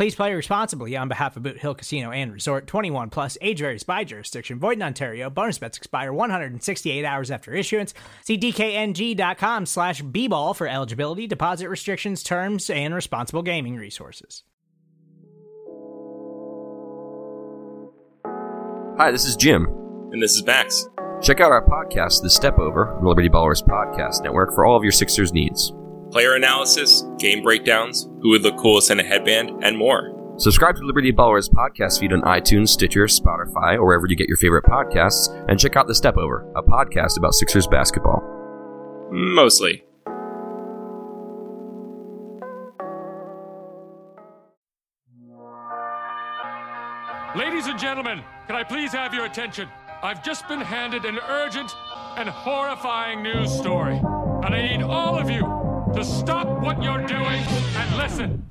Please play responsibly on behalf of Boot Hill Casino and Resort 21 plus age varies by jurisdiction. Void in Ontario. Bonus bets expire 168 hours after issuance. See DKNG.com slash B-ball for eligibility, deposit restrictions, terms, and responsible gaming resources. Hi, this is Jim. And this is Max. Check out our podcast, The Step Over, Liberty Ballers Podcast Network, for all of your Sixers needs. Player analysis, game breakdowns, who would look coolest in a headband, and more. Subscribe to Liberty Ballers podcast feed on iTunes, Stitcher, Spotify, or wherever you get your favorite podcasts, and check out The Step Over, a podcast about Sixers basketball. Mostly. Ladies and gentlemen, can I please have your attention? I've just been handed an urgent and horrifying news story, and I need all of you to stop what you're doing and listen.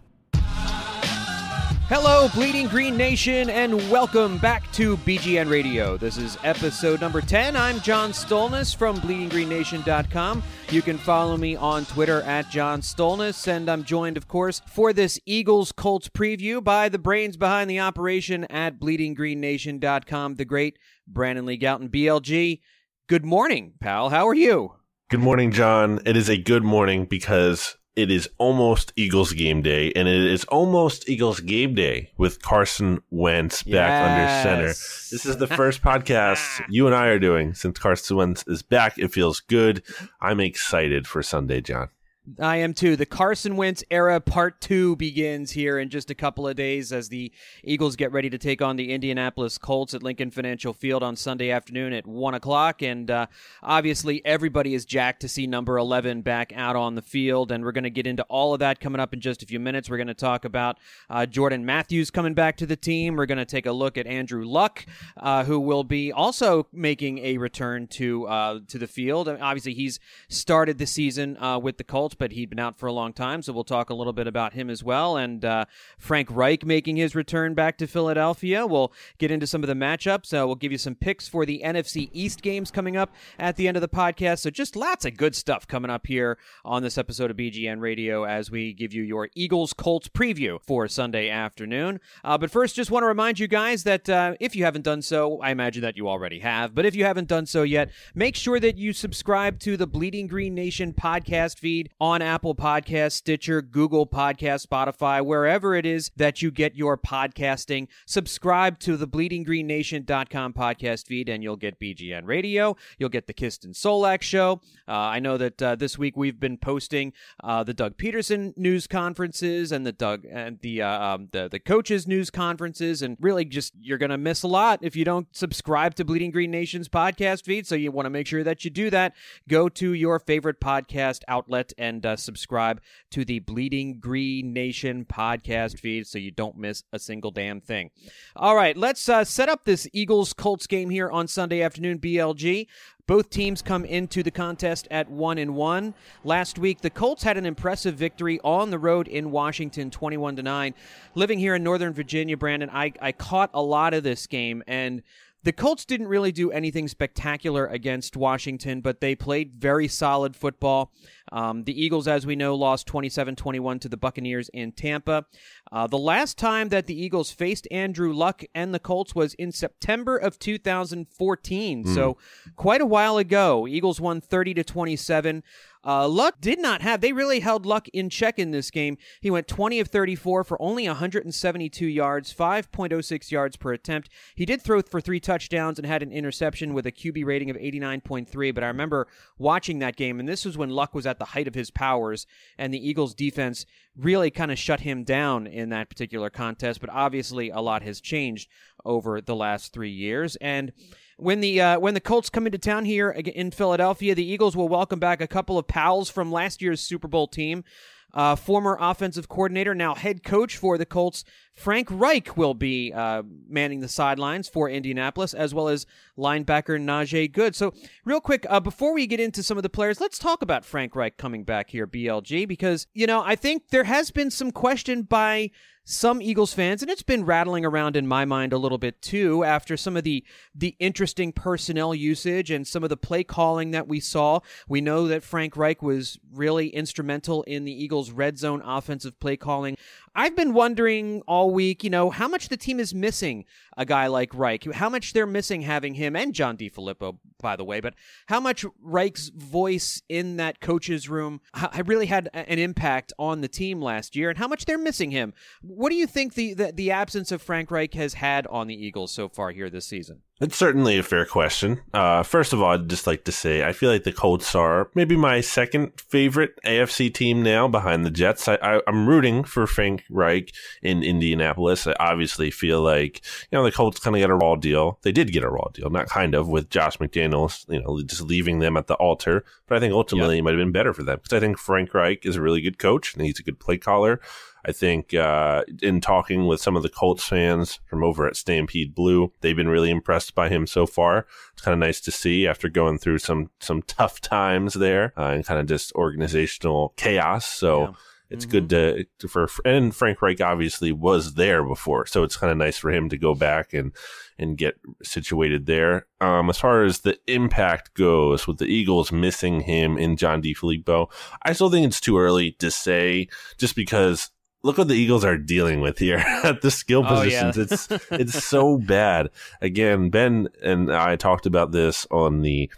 Hello, Bleeding Green Nation, and welcome back to BGN Radio. This is episode number 10. I'm John Stolnis from bleedinggreennation.com. You can follow me on Twitter at John Stolnis, and I'm joined, of course, for this Eagles Colts preview by the brains behind the operation at bleedinggreennation.com, the great Brandon Lee Gowton, BLG. Good morning, pal. How are you? Good morning, John. It is a good morning because it is almost Eagles game day, and it is almost Eagles game day with Carson Wentz back Yes. under center. This is the first podcast you and I are doing since Carson Wentz is back. It feels good. I'm excited for Sunday, John. I am too. The Carson Wentz era part two begins here in just a couple of days as the Eagles get ready to take on the Indianapolis Colts at Lincoln Financial Field on Sunday afternoon at 1 o'clock. And uh, obviously, everybody is jacked to see number 11 back out on the field. And we're going to get into all of that coming up in just a few minutes. We're going to talk about uh, Jordan Matthews coming back to the team. We're going to take a look at Andrew Luck, uh, who will be also making a return to uh, to the field. Mean, obviously, he's started the season uh, with the Colts, but he'd been out for a long time, so we'll talk a little bit about him as well. And uh, Frank Reich making his return back to Philadelphia. We'll get into some of the matchups. Uh, we'll give you some picks for the NFC East games coming up at the end of the podcast. So just lots of good stuff coming up here on this episode of BGN Radio as we give you your Eagles Colts preview for Sunday afternoon. Uh, but first, just want to remind you guys that uh, if you haven't done so, I imagine that you already have. But if you haven't done so yet, make sure that you subscribe to the Bleeding Green Nation podcast feed on Apple Podcasts, Stitcher, Google Podcast, Spotify, wherever it is that you get your podcasting. Subscribe to the bleedinggreennation.com podcast feed and you'll get BGN Radio. You'll get the Kist and Solak show. Uh, I know that uh, this week we've been posting uh, the Doug Pederson news conferences and the Doug and the uh, um, the the coaches news conferences, and really just you're gonna miss a lot if you don't subscribe to Bleeding Green Nation's podcast feed. So you want to make sure that you do that. Go to your favorite podcast outlet and uh, subscribe to the Bleeding Green Nation podcast feed so you don't miss a single damn thing. All right, let's uh, set up this Eagles Colts game here on Sunday afternoon. BLG. Both teams come into the contest at one and one. Last week, the Colts had an impressive victory on the road in Washington, twenty-one to nine. Living here in Northern Virginia, Brandon, I, I caught a lot of this game, and the Colts didn't really do anything spectacular against Washington, but they played very solid football. Um, the Eagles, as we know, lost 27 21 to the Buccaneers in Tampa. Uh, the last time that the Eagles faced Andrew Luck and the Colts was in September of 2014. Mm. So quite a while ago. Eagles won 30 to 27. Uh, Luck did not have, they really held Luck in check in this game. He went 20 of 34 for only 172 yards, 5.06 yards per attempt. He did throw for three touchdowns and had an interception with a QB rating of 89.3. But I remember watching that game, and this was when Luck was at the height of his powers, and the Eagles defense really kind of shut him down in that particular contest. But obviously, a lot has changed over the last three years. And when the uh, when the Colts come into town here in Philadelphia, the Eagles will welcome back a couple of pals from last year's Super Bowl team. Uh, former offensive coordinator, now head coach for the Colts, Frank Reich will be uh, manning the sidelines for Indianapolis, as well as linebacker Najee Goode. So, real quick, uh, before we get into some of the players, let's talk about Frank Reich coming back here, BLG, because, you know, I think there has been some question by some Eagles fans, and it's been rattling around in my mind a little bit too after some of the the interesting personnel usage and some of the play calling that we saw. We know that Frank Reich was really instrumental in the Eagles' red zone offensive play calling. I've been wondering all week, you know, how much the team is missing a guy like Reich, how much they're missing having him and John DeFilippo, by the way, but how much Reich's voice in that coach's room really had an impact on the team last year, and how much they're missing him. What do you think the, the, the absence of Frank Reich has had on the Eagles so far here this season? It's certainly a fair question. Uh, first of all, I'd just like to say I feel like the Colts are maybe my second favorite AFC team now behind the Jets. I, I, am rooting for Frank Reich in Indianapolis. I obviously feel like, you know, the Colts kind of get a raw deal. They did get a raw deal, not kind of, with Josh McDaniels, you know, just leaving them at the altar. But I think ultimately yep. it might have been better for them because I think Frank Reich is a really good coach and he's a good play caller. I think uh, in talking with some of the Colts fans from over at Stampede Blue, they've been really impressed by him so far. It's kind of nice to see after going through some some tough times there uh, and kind of just organizational chaos. So. Yeah. It's mm-hmm. good to, to, for and Frank Reich obviously was there before, so it's kind of nice for him to go back and and get situated there. Um, as far as the impact goes, with the Eagles missing him in John DeFilippo, I still think it's too early to say, just because look what the Eagles are dealing with here at the skill positions. Oh, yeah. it's it's so bad. Again, Ben and I talked about this on the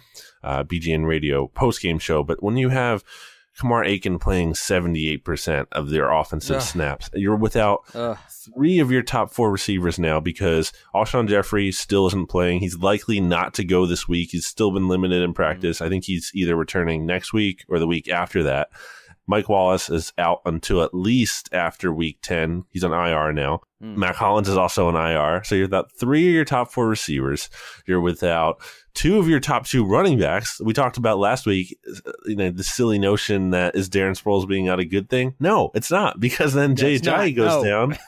uh, BGN Radio post game show, but when you have Kamar Aiken playing 78% of their offensive Ugh. snaps. You're without Ugh. three of your top four receivers now because Alshon Jeffery still isn't playing. He's likely not to go this week. He's still been limited in practice. Mm-hmm. I think he's either returning next week or the week after that. Mike Wallace is out until at least after week 10. He's on IR now. Mm. Mack Hollins is also on IR. So you're without three of your top four receivers. You're without two of your top two running backs. We talked about last week, you know, the silly notion that is Darren Sproles being out a good thing? No, it's not because then Jay Ajayi goes no. down.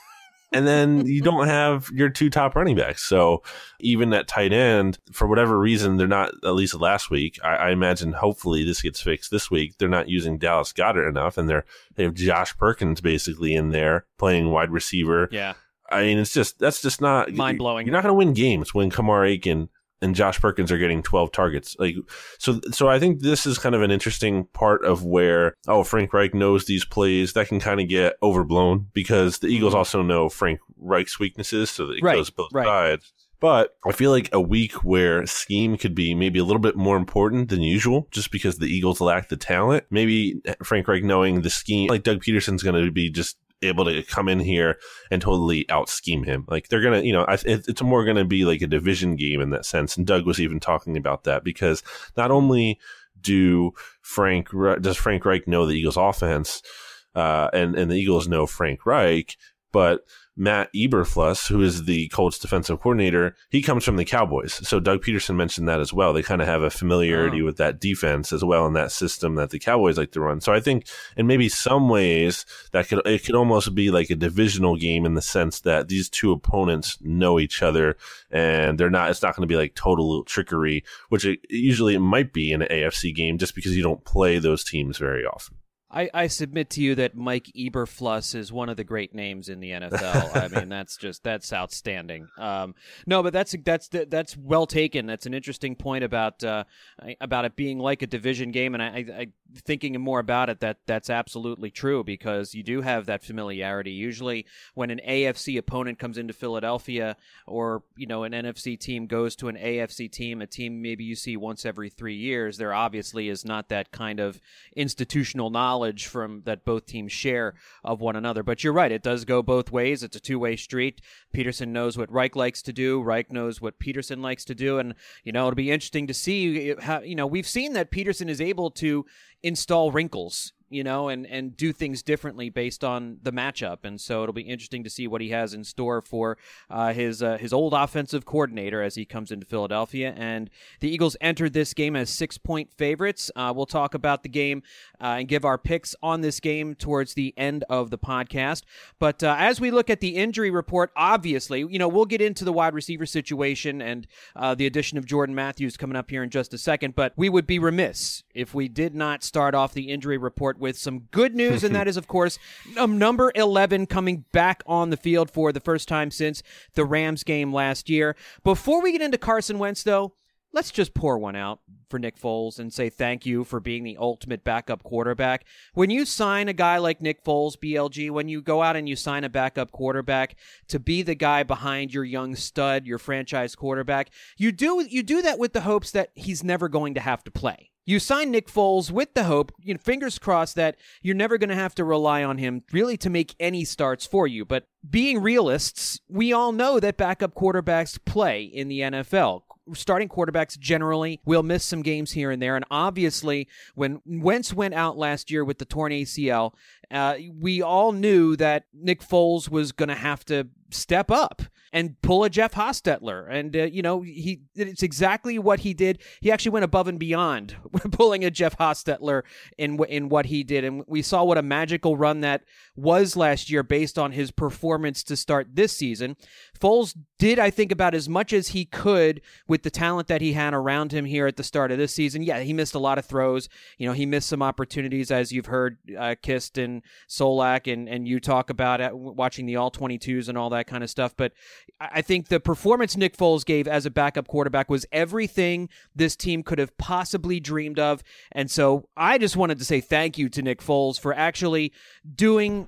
and then you don't have your two top running backs. So even at tight end, for whatever reason, they're not, at least last week, I, I, imagine hopefully this gets fixed this week. They're not using Dallas Goedert enough and they're, they have Josh Perkins basically in there playing wide receiver. Yeah. I mean, it's just, that's just not mind blowing. You're not going to win games when Kamar Aiken and Josh Perkins are getting 12 targets. Like, so, so I think this is kind of an interesting part of where, oh, Frank Reich knows these plays that can kind of get overblown because the Eagles mm-hmm. also know Frank Reich's weaknesses. So that it right, goes both right. sides. But I feel like a week where scheme could be maybe a little bit more important than usual, just because the Eagles lack the talent. Maybe Frank Reich knowing the scheme, like Doug Pederson's going to be just able to come in here and totally out scheme him. Like they're gonna, you know, it's more gonna be like a division game in that sense. And Doug was even talking about that because not only do Frank does Frank Reich know the Eagles offense, uh, and and the Eagles know Frank Reich, but Matt Eberflus, who is the Colts defensive coordinator, he comes from the Cowboys. So Doug Pederson mentioned that as well. They kind of have a familiarity oh. with that defense as well in that system that the Cowboys like to run. So I think in maybe some ways that could it could almost be like a divisional game in the sense that these two opponents know each other and they're not it's not going to be like total trickery, which it, usually it might be in an AFC game just because you don't play those teams very often. I, I submit to you that Mike Eberflus is one of the great names in the NFL. I mean, that's just that's outstanding. Um, no, but that's that's that's well taken. That's an interesting point about uh, about it being like a division game, and I, I thinking more about it, that that's absolutely true because you do have that familiarity. Usually, when an AFC opponent comes into Philadelphia, or you know an NFC team goes to an AFC team, a team maybe you see once every three years, there obviously is not that kind of institutional knowledge from that both teams share of one another. But you're right; it does go both ways. It's a two way street. Pederson knows what Reich likes to do. Reich knows what Pederson likes to do, and you know it'll be interesting to see how you know we've seen that Pederson is able to install wrinkles you know, and, and do things differently based on the matchup. And so it'll be interesting to see what he has in store for uh, his uh, his old offensive coordinator as he comes into Philadelphia. And the Eagles entered this game as six point favorites. Uh, we'll talk about the game uh, and give our picks on this game towards the end of the podcast. But uh, as we look at the injury report, obviously, you know, we'll get into the wide receiver situation and uh, the addition of Jordan Matthews coming up here in just a second. But we would be remiss if we did not start off the injury report with some good news, and that is, of course, um, number 11 coming back on the field for the first time since the Rams game last year. Before we get into Carson Wentz, though, let's just pour one out for Nick Foles and say thank you for being the ultimate backup quarterback. When you sign a guy like Nick Foles, BLG, when you go out and you sign a backup quarterback to be the guy behind your young stud, your franchise quarterback, you do you do that with the hopes that he's never going to have to play. You sign Nick Foles with the hope, you know, fingers crossed, that you're never going to have to rely on him really to make any starts for you. But being realists, we all know that backup quarterbacks play in the NFL starting quarterbacks generally will miss some games here and there. And obviously, when Wentz went out last year with the torn ACL, uh, we all knew that Nick Foles was going to have to step up and pull a Jeff Hostetler. And, uh, you know, he it's exactly what he did. He actually went above and beyond pulling a Jeff Hostetler in, in what he did. And we saw what a magical run that was last year based on his performance to start this season. Foles did, I think, about as much as he could with the talent that he had around him here at the start of this season. Yeah, he missed a lot of throws. You know, he missed some opportunities, as you've heard uh, Kist and Solak and, and you talk about it, watching the all 22s and all that kind of stuff. But I think the performance Nick Foles gave as a backup quarterback was everything this team could have possibly dreamed of. And so I just wanted to say thank you to Nick Foles for actually doing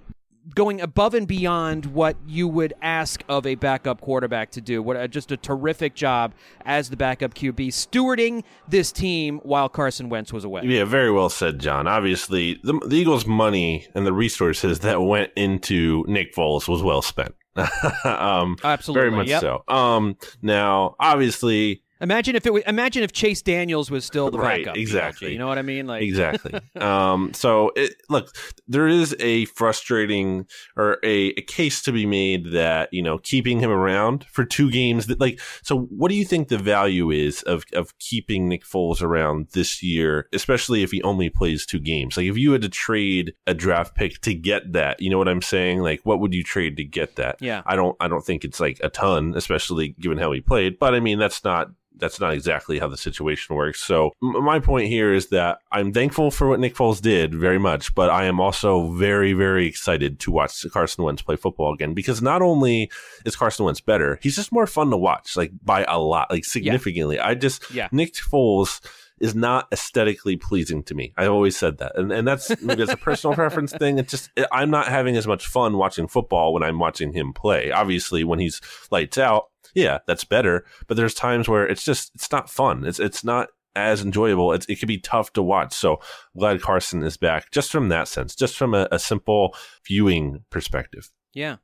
going above and beyond what you would ask of a backup quarterback to do. What just a terrific job as the backup QB stewarding this team while Carson Wentz was away. Yeah, very well said, John. Obviously, the, the Eagles' money and the resources that went into Nick Foles was well spent. um, Absolutely, very much yep. so. Um, now, obviously, Imagine if it was, imagine if Chase Daniels was still the right, backup. Exactly. You know what I mean? Like exactly. um, so it, look, there is a frustrating or a, a, case to be made that you know keeping him around for two games. That like, so what do you think the value is of of keeping Nick Foles around this year, especially if he only plays two games? Like, if you had to trade a draft pick to get that, you know what I'm saying? Like, what would you trade to get that? Yeah. I don't. I don't think it's like a ton, especially given how he played. But I mean, that's not that's not exactly how the situation works. So m- my point here is that I'm thankful for what Nick Foles did very much, but I am also very, very excited to watch Carson Wentz play football again because not only is Carson Wentz better, he's just more fun to watch, like by a lot, like significantly. Yeah. I just yeah. Nick Foles is not aesthetically pleasing to me. I've always said that, and and that's maybe it's a personal preference thing. It's just I'm not having as much fun watching football when I'm watching him play. Obviously, when he's lights out, yeah, that's better. But there's times where it's just it's not fun. It's it's not as enjoyable. It's, it can be tough to watch. So I'm glad Carson is back, just from that sense, just from a, a simple viewing perspective. Yeah.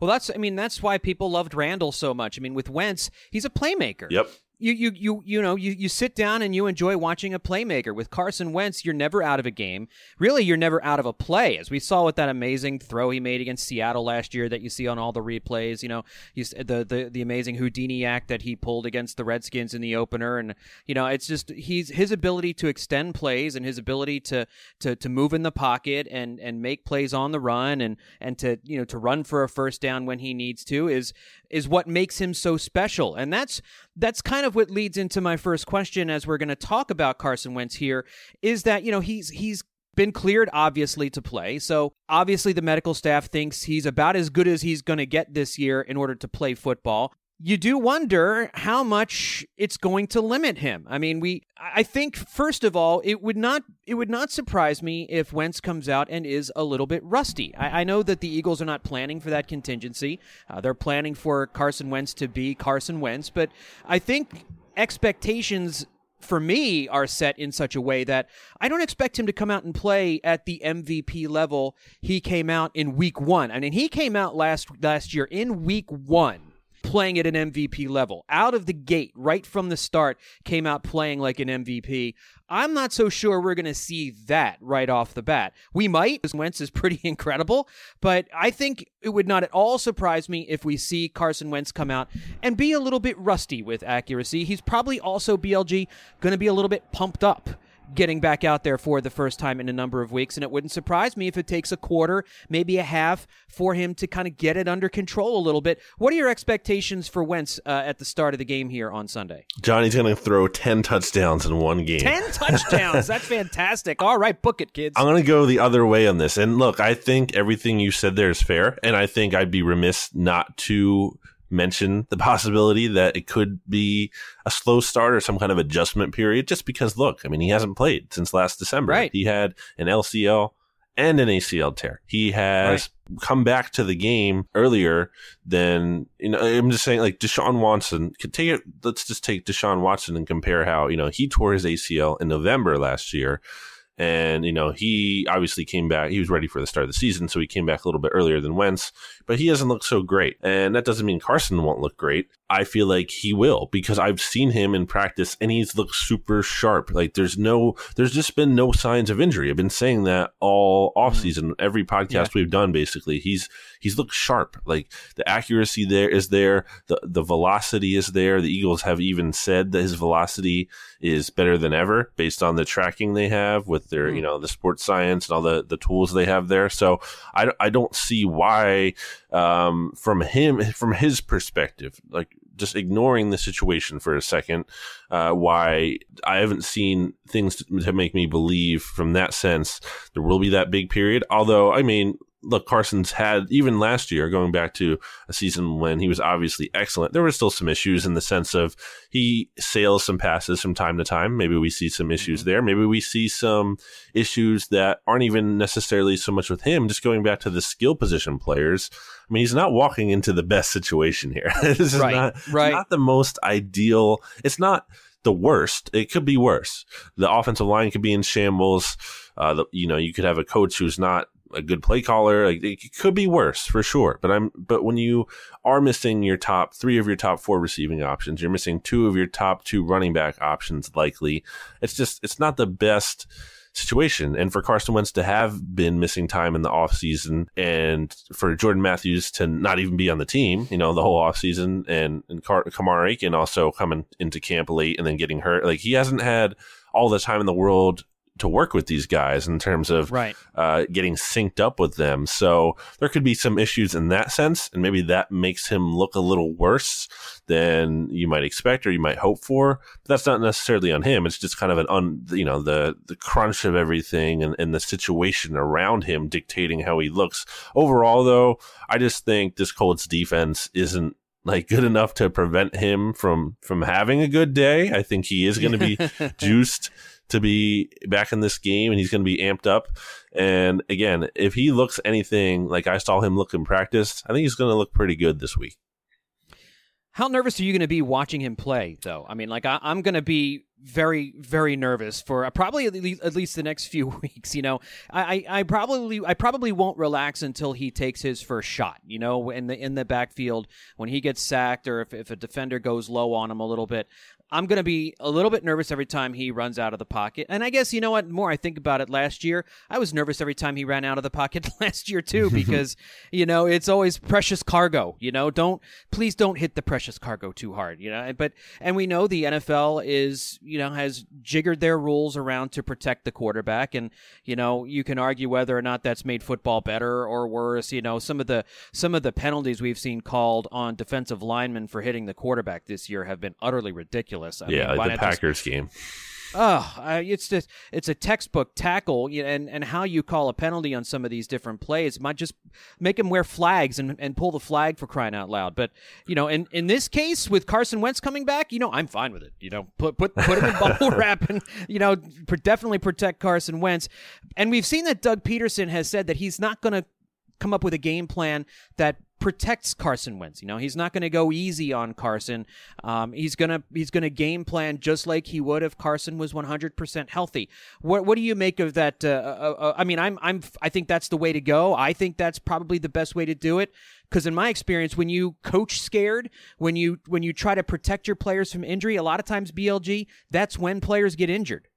Well, that's I mean that's why people loved Randall so much. I mean, with Wentz, he's a playmaker. Yep you you you you know you, you sit down and you enjoy watching a playmaker. With Carson Wentz you're never out of a game. Really you're never out of a play. As we saw with that amazing throw he made against Seattle last year that you see on all the replays you know he's the the, the amazing Houdini act that he pulled against the Redskins in the opener. And you know it's just he's his ability to extend plays and his ability to to to move in the pocket and and make plays on the run and and to you know to run for a first down when he needs to is is what makes him so special. And that's that's kind of what leads into my first question as we're going to talk about Carson Wentz here is that you know he's he's been cleared obviously to play. So obviously the medical staff thinks he's about as good as he's going to get this year in order to play football. You do wonder how much it's going to limit him. I mean, we I think first of all, it would not it would not surprise me if Wentz comes out and is a little bit rusty. I, I know that the Eagles are not planning for that contingency. Uh, they're planning for Carson Wentz to be Carson Wentz, but I think expectations for me are set in such a way that I don't expect him to come out and play at the MVP level he came out in week 1. I mean, he came out last last year in week 1 playing at an MVP level. Out of the gate, right from the start, came out playing like an MVP. I'm not so sure we're going to see that right off the bat. We might, because Wentz is pretty incredible, but I think it would not at all surprise me if we see Carson Wentz come out and be a little bit rusty with accuracy. He's probably also, BLG, going to be a little bit pumped up getting back out there for the first time in a number of weeks. And it wouldn't surprise me if it takes a quarter, maybe a half, for him to kind of get it under control a little bit. What are your expectations for Wentz uh, at the start of the game here on Sunday? Johnny's going to throw 10 touchdowns in one game. 10 touchdowns. That's fantastic. All right, book it, kids. I'm going to go the other way on this. And look, I think everything you said there is fair. And I think I'd be remiss not to mention the possibility that it could be a slow start or some kind of adjustment period just because look, I mean, he hasn't played since last December. Right. He had an LCL and an ACL tear. He has right. come back to the game earlier than, you know, I'm just saying like Deshaun Watson could take it. Let's just take Deshaun Watson and compare how, you know, he tore his ACL in November last year and, you know, he obviously came back. He was ready for the start of the season, so he came back a little bit earlier than Wentz, but he doesn't look so great. And that doesn't mean Carson won't look great. I feel like he will because I've seen him in practice and he's looked super sharp. Like there's no, there's just been no signs of injury. I've been saying that all mm-hmm. offseason, every podcast yeah. we've done, basically. He's, he's looked sharp. Like the accuracy there is there. The, the velocity is there. The Eagles have even said that his velocity is better than ever based on the tracking they have with their, mm. you know, the sports science and all the, the tools they have there. So I, I don't see why, um, from him, from his perspective, like just ignoring the situation for a second, uh, why I haven't seen things to, to, make me believe from that sense there will be that big period. Although, I mean, look, Carson's had even last year, going back to a season when he was obviously excellent, there were still some issues in the sense of he sails some passes from time to time. Maybe we see some issues mm-hmm. there. Maybe we see some issues that aren't even necessarily so much with him. Just going back to the skill position players. I mean, he's not walking into the best situation here. this is right, not, right. not the most ideal. It's not the worst. It could be worse. The offensive line could be in shambles. Uh, the, you know, you could have a coach who's not a good play caller. Like it could be worse for sure. But I'm but when you are missing your top three of your top four receiving options, you're missing two of your top two running back options likely. It's just it's not the best situation. And for Carson Wentz to have been missing time in the offseason and for Jordan Matthews to not even be on the team, you know, the whole offseason and, and Car- Kamara Aiken also coming into camp late and then getting hurt. Like he hasn't had all the time in the world to work with these guys in terms of right. uh, getting synced up with them. So there could be some issues in that sense, and maybe that makes him look a little worse than you might expect or you might hope for. But that's not necessarily on him. It's just kind of an un, you know, the the crunch of everything and, and the situation around him dictating how he looks. Overall, though, I just think this Colts defense isn't like good enough to prevent him from from having a good day. I think he is going to be juiced to be back in this game and he's going to be amped up. And again, if he looks anything like I saw him look in practice, I think he's going to look pretty good this week. How nervous are you going to be watching him play, though? I mean, like I, am going to be very, very nervous for uh, probably at least, at least, the next few weeks. You know, I, I, probably, I probably won't relax until he takes his first shot. You know, in the in the backfield when he gets sacked or if, if a defender goes low on him a little bit, I'm going to be a little bit nervous every time he runs out of the pocket. And I guess, you know what, more I think about it last year, I was nervous every time he ran out of the pocket last year too, because, you know, it's always precious cargo, you know, don't, please don't hit the precious cargo too hard, you know, but, and we know the NFL is, you know, has jiggered their rules around to protect the quarterback. And, you know, you can argue whether or not that's made football better or worse. You know, some of the, some of the penalties we've seen called on defensive linemen for hitting the quarterback this year have been utterly ridiculous. I yeah, mean, like the Packers game. Oh, uh, it's just it's a textbook tackle, and and how you call a penalty on some of these different plays might just make him wear flags and, and pull the flag for crying out loud. But you know, in, in this case with Carson Wentz coming back, you know, I'm fine with it. You know, put put put him in bubble wrap and you know definitely protect Carson Wentz. And we've seen that Doug Pederson has said that he's not going to come up with a game plan that protects Carson Wentz. You know, he's not going to go easy on Carson. Um, he's gonna he's gonna game plan just like he would if Carson was 100% healthy. What what do you make of that? Uh, uh, uh, I mean, I'm I'm I think that's the way to go. I think that's probably the best way to do it. Because in my experience, when you coach scared, when you when you try to protect your players from injury, a lot of times BLG, that's when players get injured.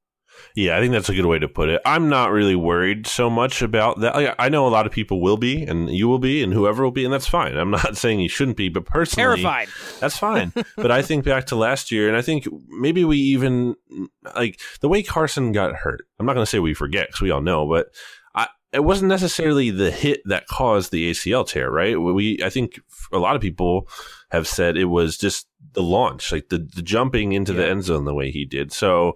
Yeah, I think that's a good way to put it. I'm not really worried so much about that. I know a lot of people will be, and you will be, and whoever will be, and that's fine. I'm not saying you shouldn't be, but personally, terrified. That's fine. but I think back to last year, and I think maybe we even like the way Carson got hurt. I'm not going to say we forget because we all know, but I, it wasn't necessarily the hit that caused the ACL tear, right? We, I think a lot of people have said it was just the launch, like the, the jumping into yeah. the end zone the way he did. So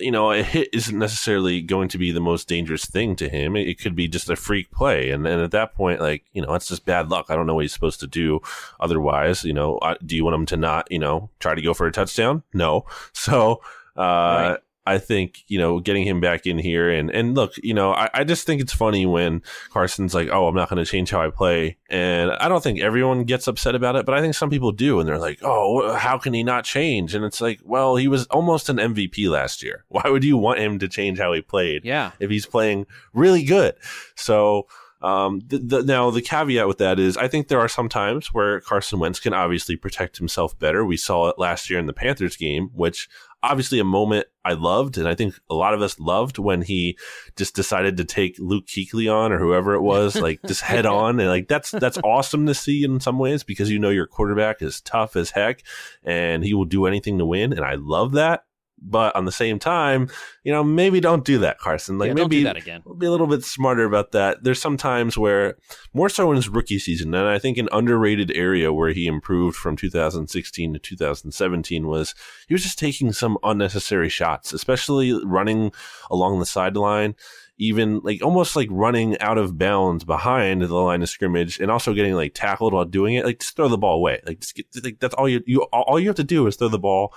you know, a hit isn't necessarily going to be the most dangerous thing to him. It, could be just a freak play. And then at that point, like, you know, that's just bad luck. I don't know what he's supposed to do otherwise. You know, do you want him to not, you know, try to go for a touchdown? No. So, uh, right. I think, you know, getting him back in here and, and look, you know, I, I just think it's funny when Carson's like, oh, I'm not going to change how I play. And I don't think everyone gets upset about it, but I think some people do. And they're like, oh, how can he not change? And it's like, well, he was almost an MVP last year. Why would you want him to change how he played? Yeah. If he's playing really good. So, um, the, the, now the caveat with that is I think there are some times where Carson Wentz can obviously protect himself better. We saw it last year in the Panthers game, which obviously a moment I loved, and I think a lot of us loved when he just decided to take Luke Kuechly on or whoever it was, like just head on, and like that's that's awesome to see in some ways because you know your quarterback is tough as heck, and he will do anything to win, and I love that. But on the same time, you know, maybe don't do that, Carson. Like yeah, maybe that again. Be a little bit smarter about that. There's some times where, more so in his rookie season, and I think an underrated area where he improved from 2016 to 2017 was he was just taking some unnecessary shots, especially running along the sideline even like almost like running out of bounds behind the line of scrimmage and also getting like tackled while doing it. Like just throw the ball away. Like, just get, like that's all you, you all you have to do is throw the ball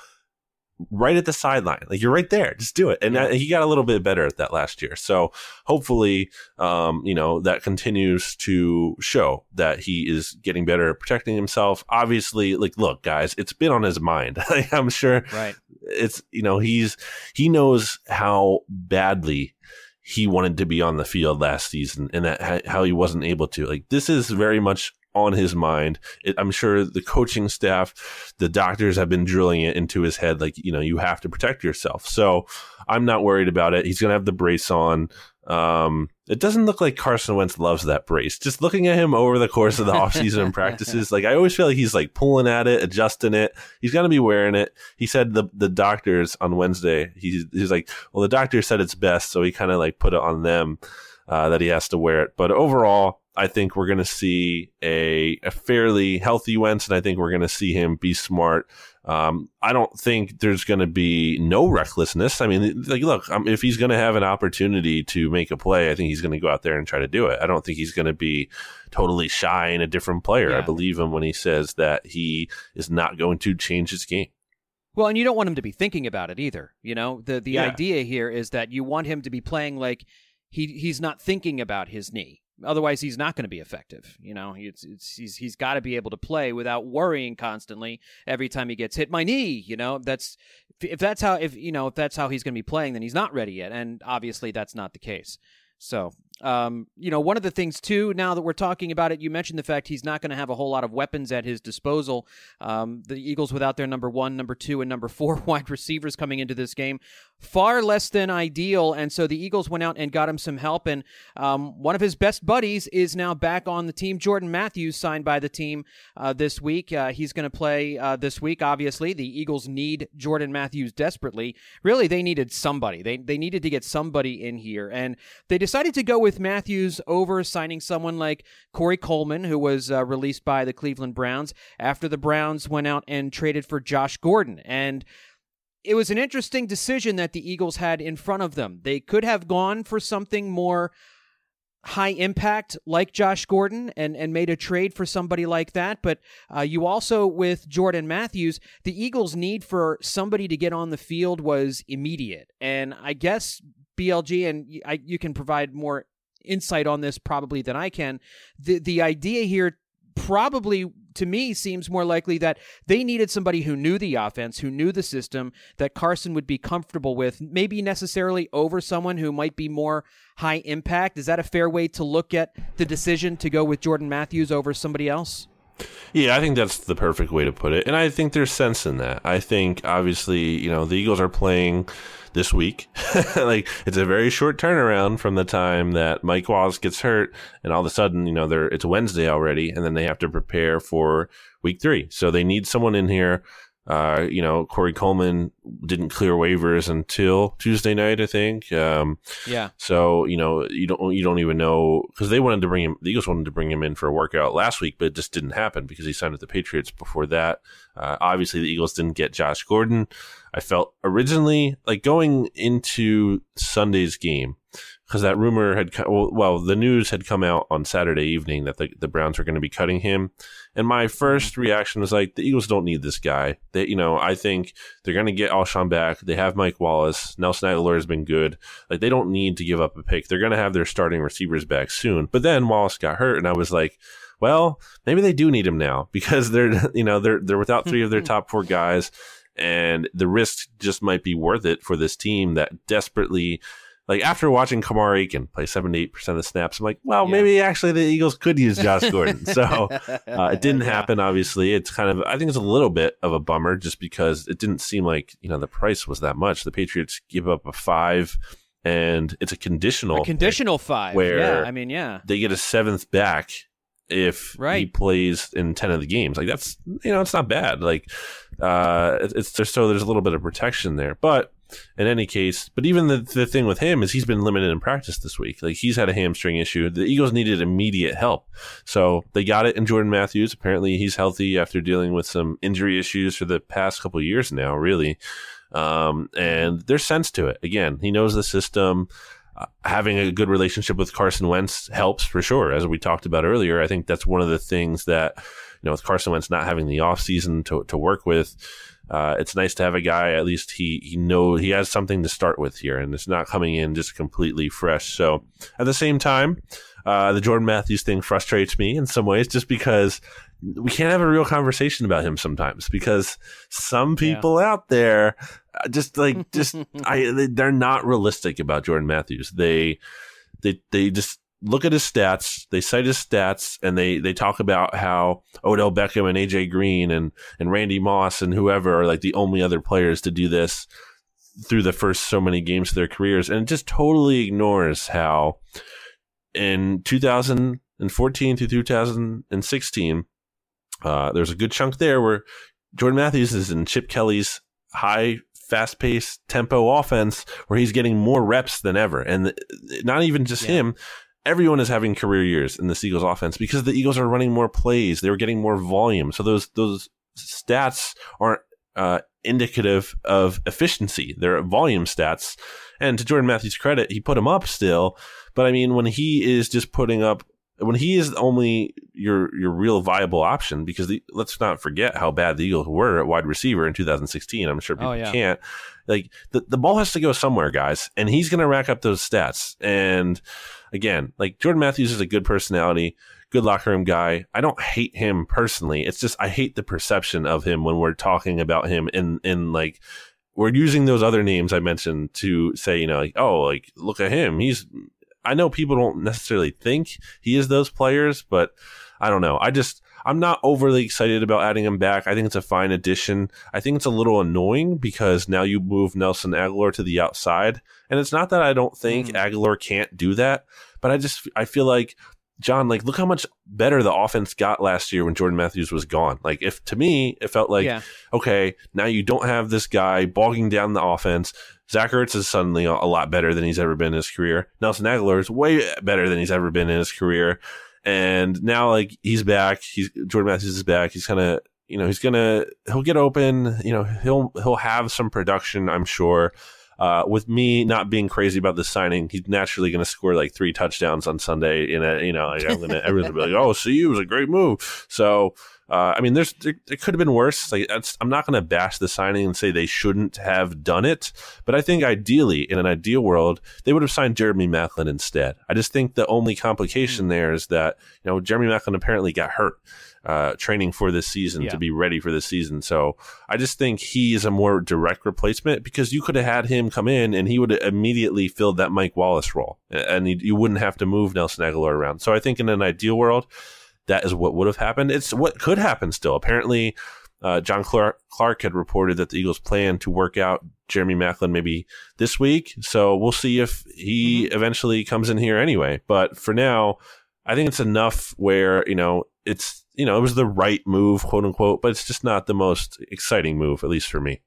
right at the sideline. Like you're right there. Just do it. And yeah. he got a little bit better at that last year. So hopefully, um, you know, that continues to show that he is getting better at protecting himself. Obviously, like, look, guys, it's been on his mind. I'm sure right. it's, you know, he's, he knows how badly he wanted to be on the field last season and that how he wasn't able to. Like this is very much on his mind. It, I'm sure the coaching staff, the doctors have been drilling it into his head, like, you know, you have to protect yourself. So I'm not worried about it. He's going to have the brace on. Um, it doesn't look like Carson Wentz loves that brace. Just looking at him over the course of the offseason and practices, like I always feel like he's like pulling at it, adjusting it. He's going to be wearing it. He said the the doctors on Wednesday, he's, he's like, well, the doctor said it's best. So he kind of like put it on them uh, that he has to wear it. But overall, I think we're going to see a, a fairly healthy Wentz, and I think we're going to see him be smart. Um, I don't think there's going to be no recklessness. I mean, like, look, um, if he's going to have an opportunity to make a play, I think he's going to go out there and try to do it. I don't think he's going to be totally shy and a different player. Yeah. I believe him when he says that he is not going to change his game. Well, and you don't want him to be thinking about it either. You know, the the yeah. idea here is that you want him to be playing like he he's not thinking about his knee Otherwise, he's not going to be effective. You know, it's, it's he's he's got to be able to play without worrying constantly every time he gets hit. My knee, you know, that's if that's how if you know if that's how he's going to be playing, then he's not ready yet, and obviously that's not the case. So um, you know, one of the things too, now that we're talking about it, you mentioned the fact he's not going to have a whole lot of weapons at his disposal. Um, the Eagles without their number one, number two, and number four wide receivers coming into this game, far less than ideal. And so the Eagles went out and got him some help. And um, one of his best buddies is now back on the team. Jordan Matthews signed by the team uh, this week. Uh, he's going to play uh, this week. Obviously, the Eagles need Jordan Matthews desperately. Really, they needed somebody. They they needed to get somebody in here, and they decided to go with Matthews over signing someone like Corey Coleman, who was uh, released by the Cleveland Browns after the Browns went out and traded for Josh Gordon. And it was an interesting decision that the Eagles had in front of them. They could have gone for something more high impact like Josh Gordon and, and made a trade for somebody like that. But uh, you also, with Jordan Matthews, the Eagles' need for somebody to get on the field was immediate. And I guess BLG, and I, you can provide more insight on this probably than I can. The, the idea here probably to me seems more likely that they needed somebody who knew the offense, who knew the system that Carson would be comfortable with, maybe necessarily over someone who might be more high impact. Is that a fair way to look at the decision to go with Jordan Matthews over somebody else? Yeah, I think that's the perfect way to put it. And I think there's sense in that. I think obviously, you know, the Eagles are playing this week. like it's a very short turnaround from the time that Mike Wallace gets hurt and all of a sudden, you know, they're it's Wednesday already and then they have to prepare for week 3. So they need someone in here uh, you know, Corey Coleman didn't clear waivers until Tuesday night, I think. Um, yeah. So you know, you don't you don't even know because they wanted to bring him. The Eagles wanted to bring him in for a workout last week, but it just didn't happen because he signed with the Patriots before that. Uh, obviously, the Eagles didn't get Josh Gordon. I felt originally like going into Sunday's game because that rumor had well, the news had come out on Saturday evening that the, the Browns were going to be cutting him, and my mm-hmm. first reaction was like, the Eagles don't need this guy. They, you know, I think they're going to get Alshon back. They have Mike Wallace. Nelson Agholor has been good. Like they don't need to give up a pick. They're going to have their starting receivers back soon. But then Wallace got hurt, and I was like, well, maybe they do need him now because they're, you know, they're they're without three of their top four guys and the risk just might be worth it for this team that desperately like after watching Kamar Aiken play 78% of the snaps, I'm like, well, yeah. maybe actually the Eagles could use Josh Gordon. so uh, it didn't happen, obviously. It's kind of, I think it's a little bit of a bummer just because it didn't seem like, you know, the price was that much. The Patriots give up a five and it's a conditional. A conditional five. Where yeah, I mean, yeah. They get a seventh back if right. he plays in 10 of the games. Like that's, you know, it's not bad. Like, uh, it's, there's so there's a little bit of protection there, but in any case, but even the, the thing with him is he's been limited in practice this week. Like he's had a hamstring issue. The Eagles needed immediate help. So they got it in Jordan Matthews. Apparently he's healthy after dealing with some injury issues for the past couple years now, really. Um, and there's sense to it. Again, he knows the system. Uh, having a good relationship with Carson Wentz helps for sure. As we talked about earlier, I think that's one of the things that, you know, with Carson Wentz not having the offseason to, to work with, uh, it's nice to have a guy at least he he know he has something to start with here, and it's not coming in just completely fresh. So at the same time, uh, the Jordan Matthews thing frustrates me in some ways, just because we can't have a real conversation about him sometimes because some people yeah. out there uh, just like just I they're not realistic about Jordan Matthews. They they they just look at his stats. They cite his stats and they, they talk about how Odell Beckham and AJ Green and, and Randy Moss and whoever are like the only other players to do this through the first so many games of their careers. And it just totally ignores how in 2014 through 2016, uh, there's a good chunk there where Jordan Matthews is in Chip Kelly's high fast paced tempo offense where he's getting more reps than ever. And not even just yeah. him, everyone is having career years in the Eagles offense because the Eagles are running more plays. They were getting more volume. So those, those stats aren't, uh, indicative of efficiency. They're volume stats. And to Jordan Matthews' credit, he put them up still. But I mean, when he is just putting up, when he is only your your real viable option, because the, let's not forget how bad the Eagles were at wide receiver in 2016. I'm sure people oh, yeah. can't. Like the the ball has to go somewhere, guys, and he's going to rack up those stats. And again, like Jordan Matthews is a good personality, good locker room guy. I don't hate him personally. It's just I hate the perception of him when we're talking about him in in like we're using those other names I mentioned to say, you know, like, oh, like look at him. He's I know people don't necessarily think he is those players, but I don't know. I just I'm not overly excited about adding him back. I think it's a fine addition. I think it's a little annoying because now you move Nelson Agholor to the outside. And it's not that I don't think mm. Agholor can't do that, but I just I feel like John, like, look how much better the offense got last year when Jordan Matthews was gone. Like, if to me, it felt like, yeah. okay, now you don't have this guy bogging down the offense. Zach Ertz is suddenly a lot better than he's ever been in his career. Nelson Agholor is way better than he's ever been in his career. And now, like, he's back. He's Jordan Matthews is back. He's kind of you know, he's gonna he'll get open. You know, he'll he'll have some production, I'm sure. Uh, with me not being crazy about the signing, he's naturally going to score like three touchdowns on Sunday. In a, you know, like I'm gonna everyone's gonna be like, "Oh, see, it was a great move." So, uh, I mean, there's there, it could have been worse. Like, I'm not going to bash the signing and say they shouldn't have done it, but I think ideally, in an ideal world, they would have signed Jeremy Maclin instead. I just think the only complication there is that you know Jeremy Maclin apparently got hurt uh, training for this season Yeah. to be ready for this season. So I just think he is a more direct replacement because you could have had him come in and he would have immediately filled that Mike Wallace role, and you wouldn't have to move Nelson Agholor around. So I think in an ideal world, that is what would have happened. It's what could happen still. Apparently. Uh, John Clark, Clark had reported that the Eagles plan to work out Jeremy Maclin maybe this week. So we'll see if he eventually comes in here anyway. But for now, I think it's enough where, you know, it's, you know, it was the right move, quote unquote, but it's just not the most exciting move, at least for me.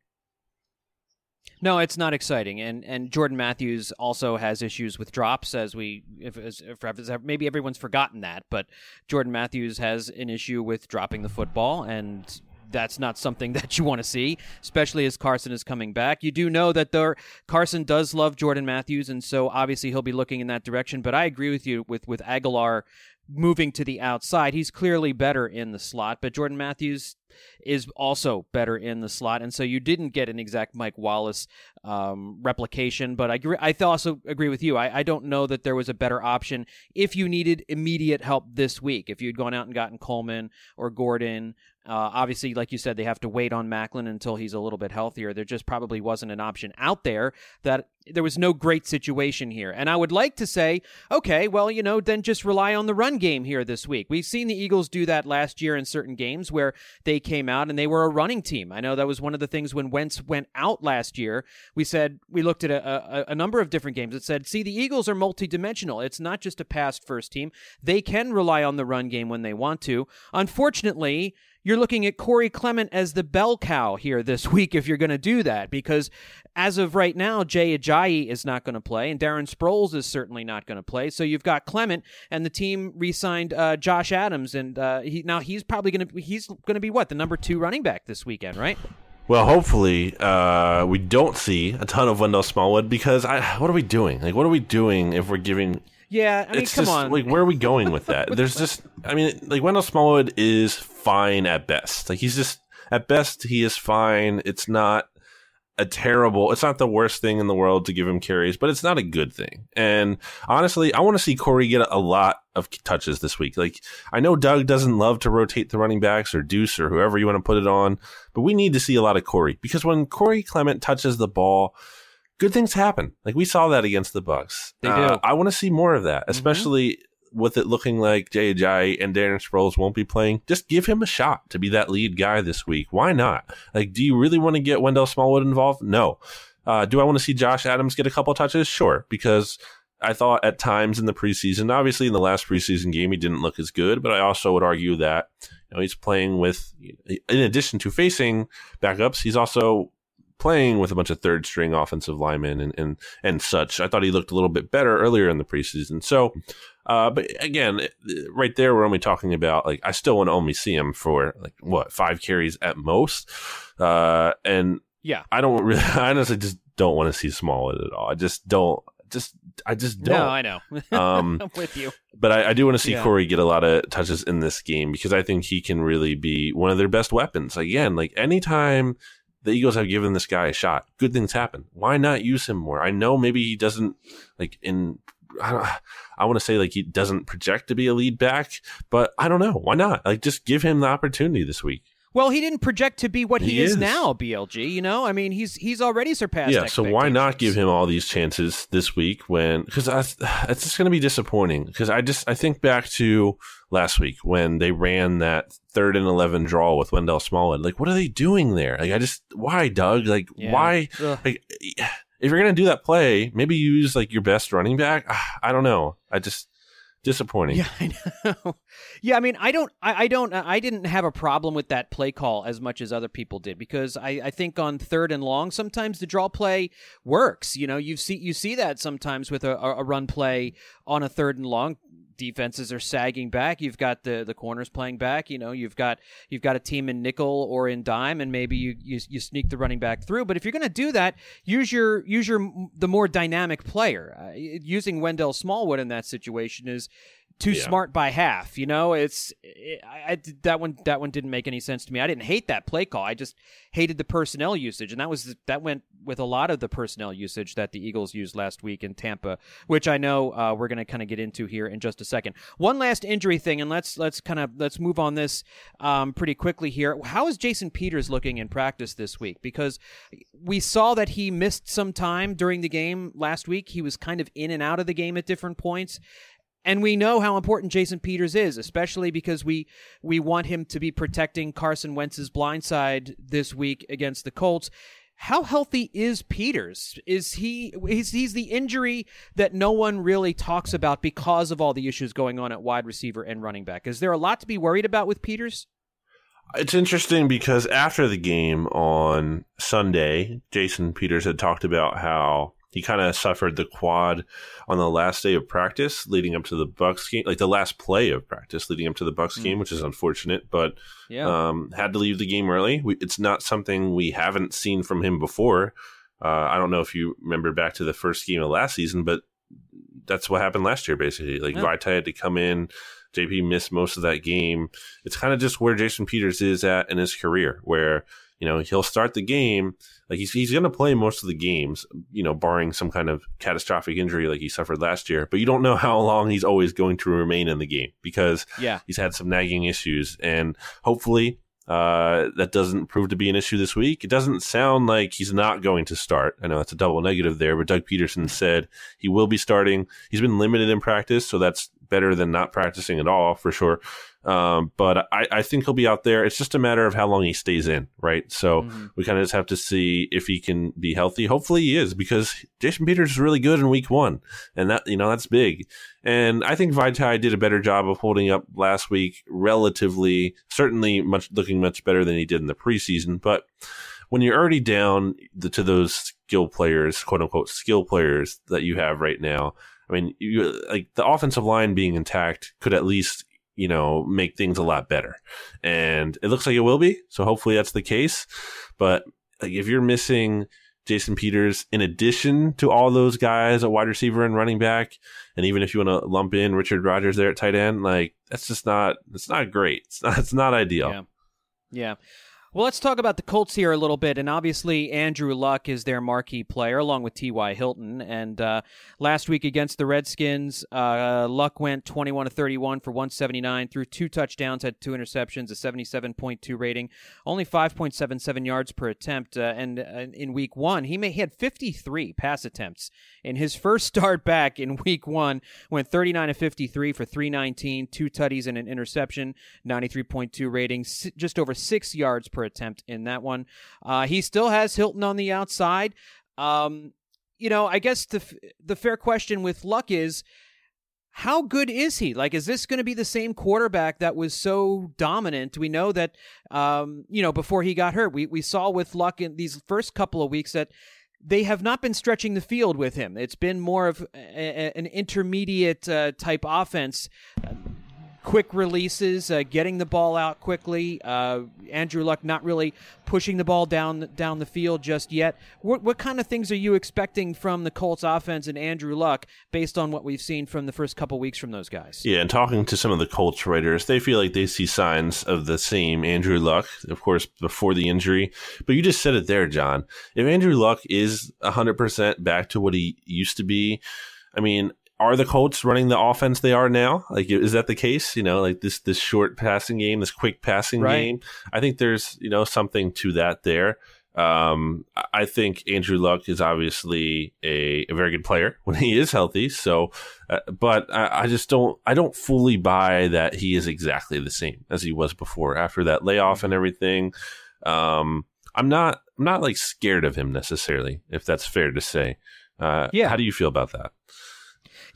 No, it's not exciting, and and Jordan Matthews also has issues with drops, as we if, if maybe everyone's forgotten that, but Jordan Matthews has an issue with dropping the football, and that's not something that you want to see, especially as Carson is coming back. You do know that there Carson does love Jordan Matthews, and so obviously he'll be looking in that direction. But I agree with you with with Agholor moving to the outside. He's clearly better in the slot, but Jordan Matthews is also better in the slot, and so you didn't get an exact Mike Wallace um, replication. But I I also agree with you. I, I don't know that there was a better option if you needed immediate help this week. If you'd gone out and gotten Coleman or Gordon. Uh, obviously, like you said, they have to wait on Maclin until he's a little bit healthier. There just probably wasn't an option out there that there was no great situation here. And I would like to say, okay, well, you know, then just rely on the run game here this week. We've seen the Eagles do that last year in certain games where they came out and they were a running team. I know that was one of the things when Wentz went out last year. We said, we looked at a, a, a number of different games that said, see, the Eagles are multidimensional. It's not just a pass first team. They can rely on the run game when they want to. Unfortunately, you're looking at Corey Clement as the bell cow here this week if you're going to do that, because as of right now, Jay Ajayi is not going to play, and Darren Sproles is certainly not going to play. So you've got Clement, and the team re-signed uh, Josh Adams, and uh, he, now he's probably going to he's going to be what the number two running back this weekend, right? Well, hopefully, uh, we don't see a ton of Wendell Smallwood because I, what are we doing? Like, what are we doing if we're giving Yeah, I mean, it's come just, on. Like, where are we going with that? There's just, I mean, like Wendell Smallwood is fine at best. Like he's just at best he is fine. It's not a terrible. It's not the worst thing in the world to give him carries, but it's not a good thing. And honestly, I want to see Corey get a lot of touches this week. Like I know Doug doesn't love to rotate the running backs or Deuce or whoever you want to put it on, but we need to see a lot of Corey because when Corey Clement touches the ball good things happen. Like we saw that against the Bucks. They Uh, do. I want to see more of that, especially with it looking like Jay Ajayi and Darren Sproles won't be playing. Just give him a shot to be that lead guy this week. Why not? Like, do you really want to get Wendell Smallwood involved? No. Uh, do I want to see Josh Adams get a couple touches? Sure, because I thought at times in the preseason, obviously in the last preseason game, he didn't look as good, but I also would argue that you know he's playing with, in addition to facing backups, he's also playing with a bunch of third string offensive linemen and, and, and such. I thought he looked a little bit better earlier in the preseason. So, uh, but again, right there, we're only talking about like, I still want to only see him for like what, five carries at most. Uh, and yeah. I don't really, I honestly just don't want to see Smallwood at all. I just don't, just, I just don't. No, I know. Um, I'm with you. but I, I do want to see Yeah. Corey get a lot of touches in this game because I think he can really be one of their best weapons. Again, like anytime the Eagles have given this guy a shot, good things happen. Why not use him more? I know maybe he doesn't like in. I, don't, I want to say like he doesn't project to be a lead back, but I don't know. Why not? Like just give him the opportunity this week. Well, he didn't project to be what he, He is. is. now, BLG. You know, I mean, he's he's already surpassed. yeah, so why not give him all these chances this week when because it's just going to be disappointing because I just I think back to last week when they ran that third and eleven draw with Wendell Smallwood. Like, what are they doing there? Like, I just why Doug? Like, Yeah. why? Ugh. Like, if you're going to do that play, maybe use like your best running back. I don't know. I just disappointing. Yeah, I know. yeah, I mean, I don't, I, I don't, I didn't have a problem with that play call as much as other people did because I, I think on third and long, sometimes the draw play works. You know, you see, you see that sometimes with a, a run play on a third and long. Defenses are sagging back. You've got the the corners playing back. You know, you've got you've got a team in nickel or in dime, and maybe you you, you sneak the running back through. But if you're going to do that, use your use your the more dynamic player. Uh, using Wendell Smallwood in that situation is too Yeah. smart by half. You know, it's it, I, I- that one that one didn't make any sense to me. I didn't hate that play call. I just hated the personnel usage, and that was that went with a lot of the personnel usage that the Eagles used last week in Tampa, which I know uh, we're going to kind of get into here in just a second. One last injury thing, and let's let's kind of let's move on this um, pretty quickly here. How is Jason Peters looking in practice this week? Because we saw that he missed some time during the game last week. He was kind of in and out of the game at different points. And we know how important Jason Peters is, especially because we we want him to be protecting Carson Wentz's blind side this week against the Colts. How healthy is Peters? Is he he's, he's the injury that no one really talks about because of all the issues going on at wide receiver and running back. Is there a lot to be worried about with Peters? It's interesting because after the game on Sunday, Jason Peters had talked about how he kind of suffered the quad on the last day of practice leading up to the Bucks game, like the last play of practice leading up to the Bucks game, which is unfortunate, but Yeah. um, had to leave the game early. We, it's not something we haven't seen from him before. Uh, I don't know if you remember back to the first game of last season, but that's what happened last year, basically. Like Yeah. Vaitai had to come in. JP missed most of that game. It's kind of just where Jason Peters is at in his career, where you know he'll start the game like he's he's going to play most of the games, you know, barring some kind of catastrophic injury like he suffered last year. But you don't know how long he's always going to remain in the game because yeah. he's had some nagging issues, and hopefully uh, that doesn't prove to be an issue this week. It doesn't sound like he's not going to start. I know that's a double negative there, but Doug Pederson said he will be starting. He's been limited in practice, so that's better than not practicing at all for sure. Um, but I, I think he'll be out there. It's just a matter of how long he stays in, right? So Mhm. we kind of just have to see if he can be healthy. Hopefully he is because Jason Peters is really good in week one. And that, you know, that's big. And I think Vaitai did a better job of holding up last week relatively, certainly much, looking much better than he did in the preseason. But when you're already down the, to those skill players, quote unquote skill players that you have right now, I mean, you like the offensive line being intact could at least, you know, make things a lot better. And it looks like it will be. So hopefully that's the case. But if you're missing Jason Peters in addition to all those guys at wide receiver and running back, and even if you want to lump in Richard Rodgers there at tight end, like that's just not, it's not great. It's not, it's not ideal. Yeah. Yeah. Well, let's talk about the Colts here a little bit. And obviously, Andrew Luck is their marquee player, along with T.Y. Hilton. And uh, last week against the Redskins, uh, Luck went 21 to 31 for 179, threw two touchdowns, had two interceptions, a 77.2 rating, only 5.77 yards per attempt. Uh, and uh, in week one, he, may, he had 53 pass attempts. In his first start back in week one, went 39 to 53 for 319, two tutties and an interception, 93.2 rating, just over six yards per attempt in that one. Uh, he still has Hilton on the outside. Um, you know, I guess the the fair question with Luck is. How good is he? Like, is this going to be the same quarterback that was so dominant? We know that, um, you know, before he got hurt, we, we saw with Luck in these first couple of weeks that they have not been stretching the field with him. It's been more of a, an intermediate uh, type offense. Quick releases, uh, getting the ball out quickly. Uh, Andrew Luck not really pushing the ball down down the field just yet. What, what kind of things are you expecting from the Colts offense and Andrew Luck based on what we've seen from the first couple weeks from those guys? Yeah, and talking to some of the Colts writers, they feel like they see signs of the same Andrew Luck, of course, before the injury. But you just said it there, John. If Andrew Luck is 100% back to what he used to be, I mean, are the Colts running the offense they are now? Like, is that the case? You know, like this this short passing game, this quick passing Right. game. I think there's you know something to that there. Um, I- think Andrew Luck is obviously a, a very good player when he is healthy. So, uh, but I, I just don't I don't fully buy that he is exactly the same as he was before after that layoff and everything. Um, I'm not I'm not like scared of him necessarily, if that's fair to say. Uh, Yeah. How do you feel about that?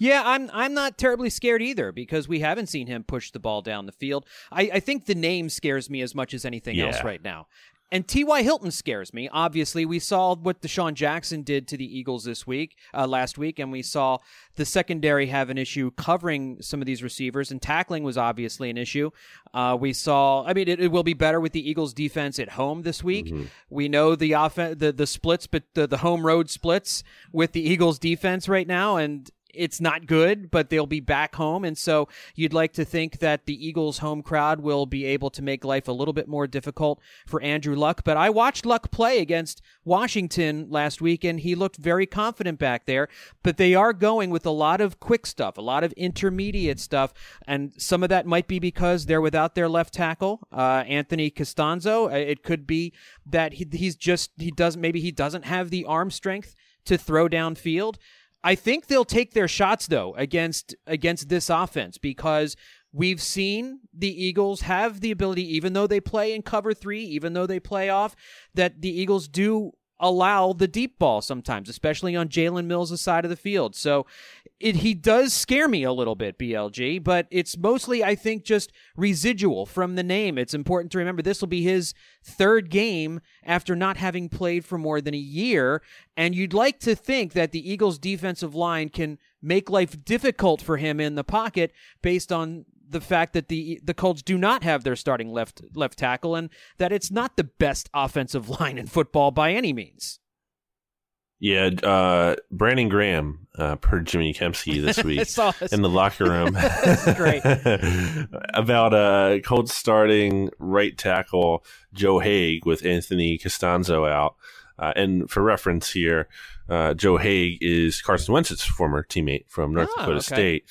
Yeah, I'm I'm not terribly scared either because we haven't seen him push the ball down the field. I, I think the name scares me as much as anything else right now. And T.Y. Hilton scares me. Obviously, we saw what DeSean Jackson did to the Eagles this week, uh, last week, and we saw the secondary have an issue covering some of these receivers, and tackling was obviously an issue. Uh, we saw, I mean, it, it, will be better with the Eagles defense at home this week. Mm-hmm. We know the offen- the the splits, but the, the home road splits with the Eagles defense right now, and it's not good, but they'll be back home. And so you'd like to think that the Eagles home crowd will be able to make life a little bit more difficult for Andrew Luck. But I watched Luck play against Washington last week, and he looked very confident back there. But they are going with a lot of quick stuff, a lot of intermediate stuff. And some of that might be because they're without their left tackle, uh, Anthony Castonzo. Uh, it could be that he, he's just, he doesn't, maybe he doesn't have the arm strength to throw downfield. I think they'll take their shots though against against this offense because we've seen the Eagles have the ability, even though they play in cover three, even though they play off, that the Eagles do allow the deep ball sometimes, especially on Jalen Mills' side of the field. So it, he does scare me a little bit, BLG, but it's mostly, I think, just residual from the name. It's important to remember this will be his third game after not having played for more than a year. And you'd like to think that the Eagles' defensive line can make life difficult for him in the pocket based on the fact that the the Colts do not have their starting left left tackle and that it's not the best offensive line in football by any means. Yeah, uh, Brandon Graham, uh, per Jimmy Kempski this week in the locker room. great. about uh, Colts starting right tackle Joe Haeg with Anthony Castonzo out. Uh, and for reference here, uh, Joe Haeg is Carson Wentz's former teammate from North oh, Dakota okay. State.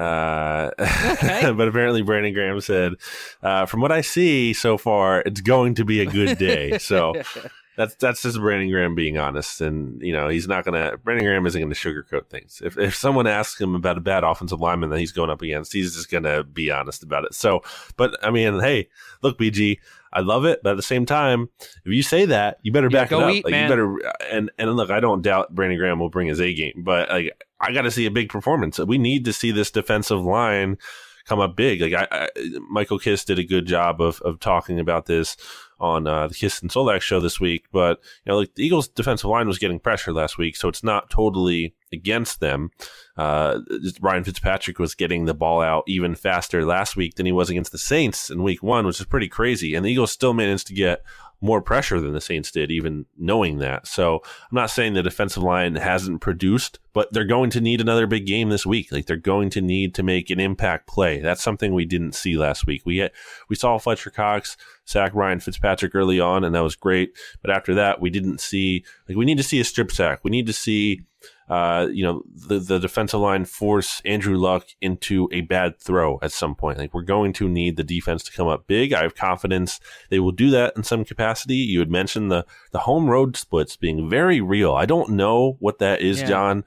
Uh, okay. but apparently Brandon Graham said, uh, from what I see so far, it's going to be a good day. So that's that's just Brandon Graham being honest, and you know he's not gonna. Brandon Graham isn't gonna sugarcoat things. If if someone asks him about a bad offensive lineman that he's going up against, he's just gonna be honest about it. So, but I mean, hey, look, BG, I love it, but at the same time, if you say that, you better back yeah, it up. Eat, like man. you better and and look, I don't doubt Brandon Graham will bring his A game, but like I got to see a big performance. We need to see this defensive line come up big. Like I, I Michael Kist did a good job of of talking about this on uh, the Kist and Solak show this week. But you know, like the Eagles' defensive line was getting pressure last week, so it's not totally against them. Uh, Ryan Fitzpatrick was getting the ball out even faster last week than he was against the Saints in Week One, which is pretty crazy. And the Eagles still managed to get more pressure than the Saints did, even knowing that. So I'm not saying the defensive line hasn't produced, but they're going to need another big game this week. Like they're going to need to make an impact play. That's something we didn't see last week. We had, we saw Fletcher Cox sack Ryan Fitzpatrick early on, and that was great. But after that, we didn't see like we need to see a strip sack. We need to see uh, you know, the, the defensive line force Andrew Luck into a bad throw at some point. Like we're going to need the defense to come up big. I have confidence they will do that in some capacity. You had mentioned the, the home road splits being very real. I don't know what that is, yeah. John.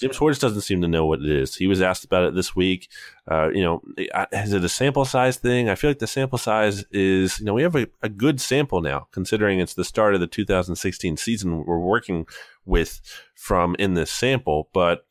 Jim Schwartz doesn't seem to know what it is. He was asked about it this week. Uh, you know, is it a sample size thing? I feel like the sample size is, you know, we have a, a good sample now, considering it's the start of the 2016 season we're working with from in this sample. But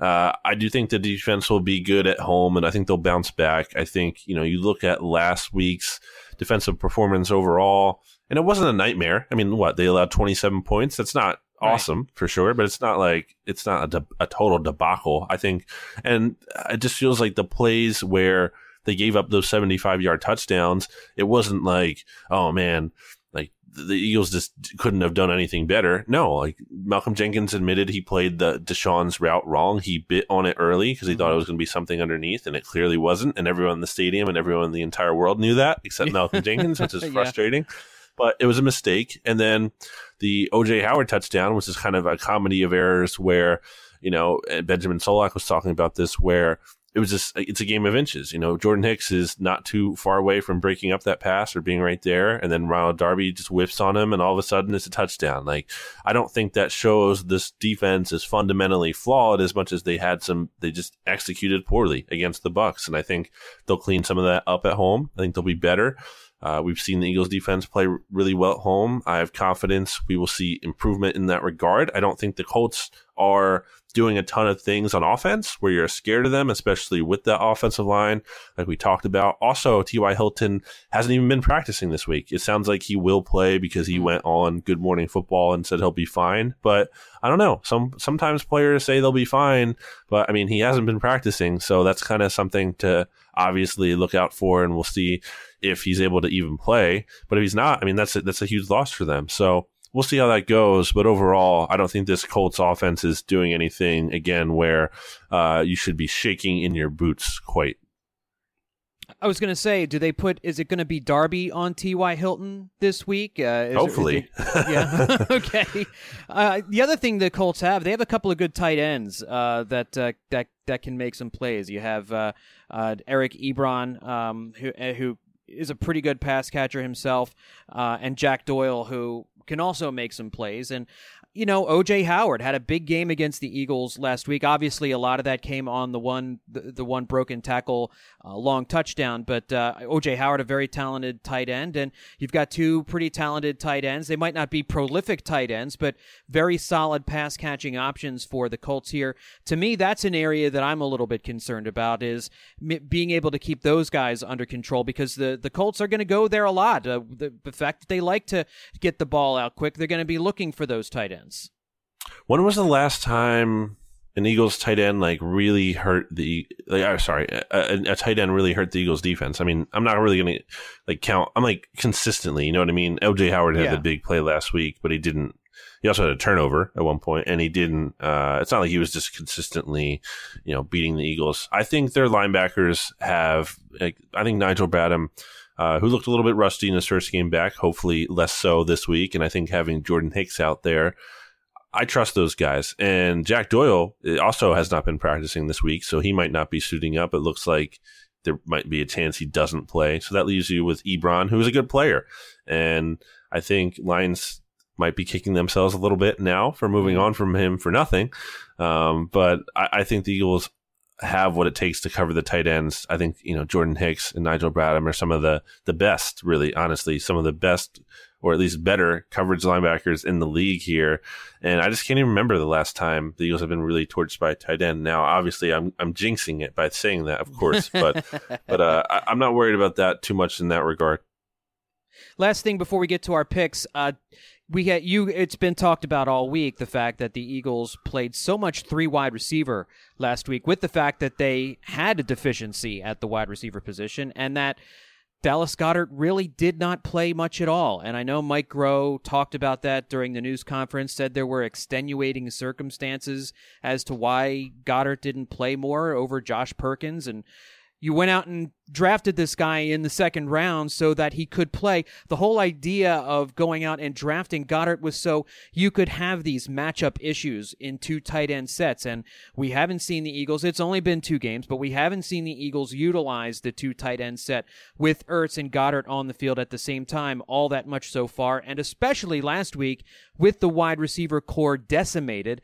uh, I do think the defense will be good at home, and I think they'll bounce back. I think, you know, you look at last week's defensive performance overall, and it wasn't a nightmare. I mean, what? They allowed 27 points. That's not awesome right. for sure, but it's not like it's not a, de- a total debacle. I think, and it just feels like the plays where they gave up those 75 yard touchdowns, it wasn't like, oh man, like the Eagles just couldn't have done anything better. No, like Malcolm Jenkins admitted he played the DeSean's route wrong. He bit on it early because he thought it mm-hmm. was going to be something underneath, and it clearly wasn't. And everyone in the stadium and everyone in the entire world knew that, except Malcolm Jenkins, which is frustrating. yeah. But it was a mistake. And then the OJ Howard touchdown, was is kind of a comedy of errors where, you know, Benjamin Solak was talking about this, where it was just, it's a game of inches. You know, Jordan Hicks is not too far away from breaking up that pass or being right there. And then Ronald Darby just whiffs on him and all of a sudden it's a touchdown. Like, I don't think that shows this defense is fundamentally flawed as much as they had some, they just executed poorly against the Bucks, And I think they'll clean some of that up at home. I think they'll be better. Uh, we've seen the Eagles defense play really well at home. I have confidence we will see improvement in that regard. I don't think the Colts are doing a ton of things on offense where you're scared of them, especially with the offensive line, like we talked about. Also, T.Y. Hilton hasn't even been practicing this week. It sounds like he will play because he went on Good Morning Football and said he'll be fine. But I don't know. Some sometimes players say they'll be fine, but I mean he hasn't been practicing, so that's kind of something to obviously look out for, and we'll see if he's able to even play. But if he's not, I mean that's a, that's a huge loss for them. So we'll see how that goes. But overall, I don't think this Colts offense is doing anything again where uh, you should be shaking in your boots quite. I was going to say, do they put? Is it going to be Darby on T.Y. Hilton this week? Uh, Hopefully, it, yeah. okay. Uh, the other thing the Colts have, they have a couple of good tight ends uh, that uh, that that can make some plays. You have uh, uh, Eric Ebron, um, who who is a pretty good pass catcher himself, uh, and Jack Doyle, who can also make some plays. And you know, OJ Howard had a big game against the Eagles last week. Obviously, a lot of that came on the one the, the one broken tackle, uh, long touchdown. But uh, OJ Howard, a very talented tight end, and you've got two pretty talented tight ends. They might not be prolific tight ends, but very solid pass catching options for the Colts here. To me, that's an area that I'm a little bit concerned about is m- being able to keep those guys under control because the the Colts are going to go there a lot. Uh, the, the fact that they like to get the ball out quick, they're going to be looking for those tight ends. When was the last time an Eagles tight end like really hurt the? Like, I'm sorry, a, a, tight end really hurt the Eagles defense. I mean, I'm not really gonna like count. I'm like consistently. You know what I mean? OJ Howard had Yeah. the big play last week, but he didn't. He also had a turnover at one point, and he didn't. Uh, it's not like he was just consistently, you know, beating the Eagles. I think their linebackers have. Like, I think Nigel Bradham, uh, who looked a little bit rusty in his first game back, hopefully less so this week, and I think having Jordan Hicks out there. I trust those guys. And Jack Doyle uh, also has not been practicing this week, so he might not be suiting up. It looks like there might be a chance he doesn't play. So that leaves you with Ebron, who is a good player. And I think Lions might be kicking themselves a little bit now for moving on from him for nothing. Um, but I, I think the Eagles have what it takes to cover the tight ends. I think, you know, Jordan Hicks and Nigel Bradham are some of the, the best, really, honestly, some of the best or at least better coverage linebackers in the league here. And I just can't even remember the last time the Eagles have been really torched by a tight end. Now, obviously, I'm I'm jinxing it by saying that, of course, but but uh, I, I'm not worried about that too much in that regard. Last thing before we get to our picks, uh, we had you. It's been talked about all week the fact that the Eagles played so much three wide receiver last week, with the fact that they had a deficiency at the wide receiver position, and that Dallas Goedert really did not play much at all. And I know Mike Groh talked about that during the news conference, said there were extenuating circumstances as to why Goedert didn't play more over Josh Perkins. And you went out and drafted this guy in the second round so that he could play. The whole idea of going out and drafting Goedert was so you could have these matchup issues in two tight end sets. And we haven't seen the Eagles. It's only been two games, but we haven't seen the Eagles utilize the two tight end set with Ertz and Goedert on the field at the same time all that much so far. And especially last week with the wide receiver core decimated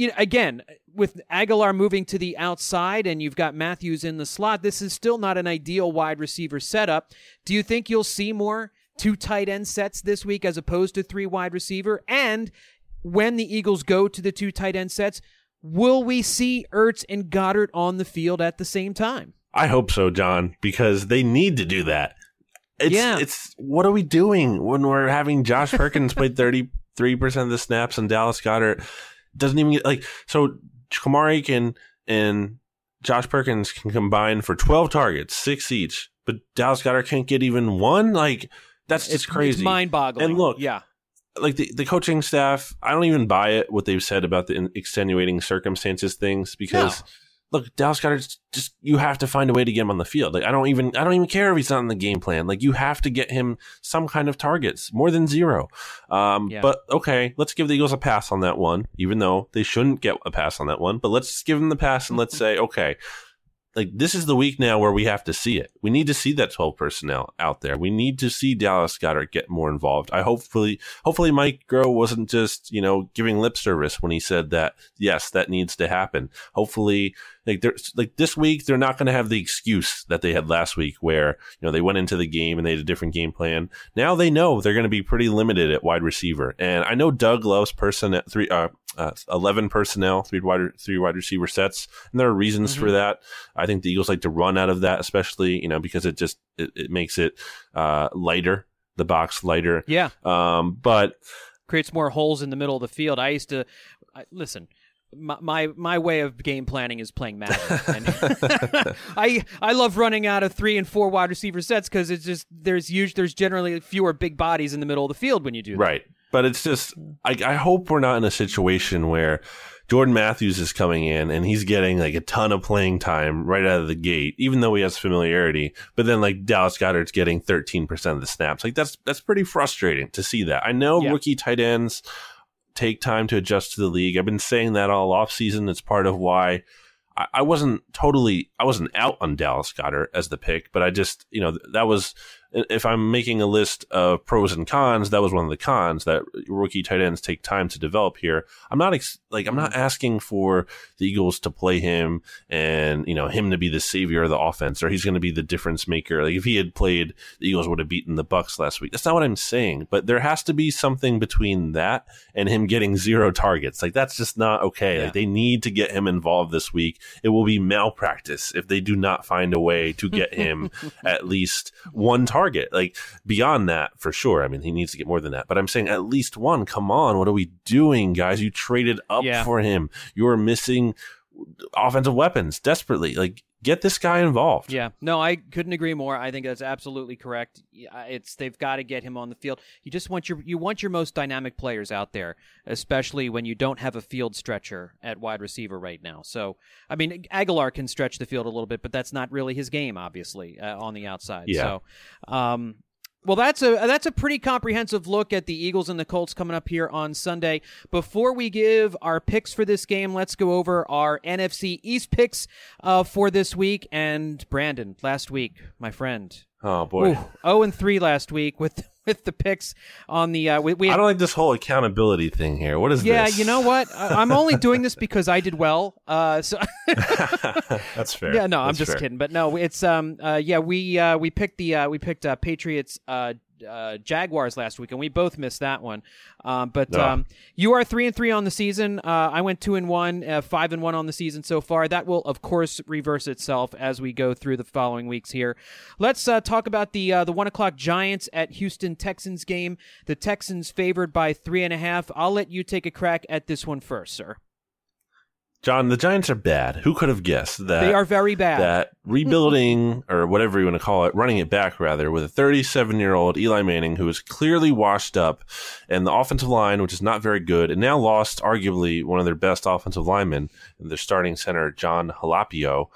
you know, again, with Agholor moving to the outside and you've got Matthews in the slot, this is still not an ideal wide receiver setup. Do you think you'll see more two tight end sets this week as opposed to three wide receiver? And when the Eagles go to the two tight end sets, will we see Ertz and Goedert on the field at the same time? I hope so, John, because they need to do that. It's, Yeah. it's what are we doing when we're having Josh Perkins play thirty three percent of the snaps and Dallas Goedert doesn't even get like so. Kamar Aiken and Josh Perkins can combine for twelve targets, six each, but Dallas Goedert can't get even one. Like that's just crazy. It's mind boggling. And look, yeah. like the, the coaching staff, I don't even buy it what they've said about the extenuating circumstances things because look, Dallas Goedert just you have to find a way to get him on the field. Like I don't even I don't even care if he's not in the game plan. Like you have to get him some kind of targets, more than zero. Um, Yeah. But okay, let's give the Eagles a pass on that one, even though they shouldn't get a pass on that one. But let's give them the pass and let's say okay. Like this is the week now where we have to see it. We need to see that twelve personnel out there. We need to see Dallas Goedert get more involved. I hopefully, hopefully Mike Groh wasn't just you know giving lip service when he said that. Yes, that needs to happen. Hopefully, like they're like this week they're not going to have the excuse that they had last week where you know they went into the game and they had a different game plan. Now they know they're going to be pretty limited at wide receiver. And i know doug loves person at three uh, uh 11 personnel three wide three wide receiver sets and there are reasons mm-hmm. for that. I think the eagles like to run out of that especially you know because it just it, it makes it uh lighter the box lighter. Yeah. Um but creates more holes in the middle of the field. I used to I, listen my, my my way of game planning is playing Madden. I I love running out of three and four wide receiver sets because it's just there's huge there's generally fewer big bodies in the middle of the field when you do that. Right, but it's just I, I hope we're not in a situation where Jordan Matthews is coming in and he's getting like a ton of playing time right out of the gate, even though he has familiarity. But then like Dallas Goedert's getting 13% of the snaps. Like that's that's pretty frustrating to see that. I know yeah. rookie tight ends take time to adjust to the league. I've been saying that all off season. It's part of why I, I wasn't totally I wasn't out on Dallas Goedert as the pick, but I just you know that was if I'm making a list of pros and cons, that was one of the cons that rookie tight ends take time to develop here. I'm not ex- like I'm not mm-hmm. asking for the Eagles to play him and you know him to be the savior of the offense or he's going to be the difference maker. Like if he had played, the Eagles would have beaten the Bucks last week. That's not what I'm saying. But there has to be something between that and him getting zero targets. Like that's just not okay. Yeah. Like they need to get him involved this week. It will be malpractice if they do not find a way to get him at least one target target. Like beyond that, for sure. I mean, he needs to get more than that. But I'm saying at least one. Come on, what are we doing, guys? You traded up yeah. for him. You are missing offensive weapons desperately. Like get this guy involved. Yeah, no, I couldn't agree more. I think that's absolutely correct. It's they've got to get him on the field. You just want your you want your most dynamic players out there, especially when you don't have a field stretcher at wide receiver right now. So, I mean, Agholor can stretch the field a little bit, but that's not really his game, obviously, uh, on the outside. Yeah. So, um, well, that's a that's a pretty comprehensive look at the Eagles and the Colts coming up here on Sunday. Before we give our picks for this game, let's go over our NFC East picks uh, for this week. And Brandon, last week, my friend, oh boy, zero oh and three last week with with the picks on the. Uh, we, we I don't like this whole accountability thing here. What is this? yeah, this? you know what? I, am only doing this because I did well. Uh, so that's fair. Yeah, no, that's I'm just fair. kidding. But no, it's um, uh, yeah, we uh, we picked the uh, we picked uh, Patriots uh uh, Jaguars last week, and we both missed that one. Um, but no. um, you are three and three on the season. Uh, I went two and one, uh, five and one on the season so far. That will, of course, reverse itself as we go through the following weeks here. Let's uh, talk about the uh, the one o'clock Giants at Houston Texans game. The Texans favored by three and a half. I'll let you take a crack at this one first, sir. John, the Giants are bad. Who could have guessed that? They are very bad. That rebuilding, or whatever you want to call it, running it back rather, with a 37 year old Eli Manning who is clearly washed up, and the offensive line, which is not very good, and now lost arguably one of their best offensive linemen, their starting center, Jon Halapio.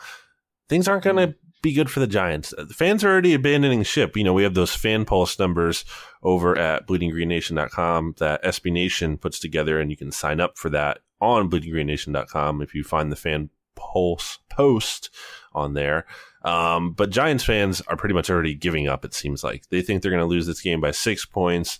Things aren't going to be good for the Giants. Uh, the fans are already abandoning ship. You know, we have those fan pulse numbers over at bleedinggreennation.com that SB Nation puts together, and you can sign up for that on bleedinggreennation.com if you find the fan pulse post on there. Um, but Giants fans are pretty much already giving up, it seems like. They think they're going to lose this game by six points.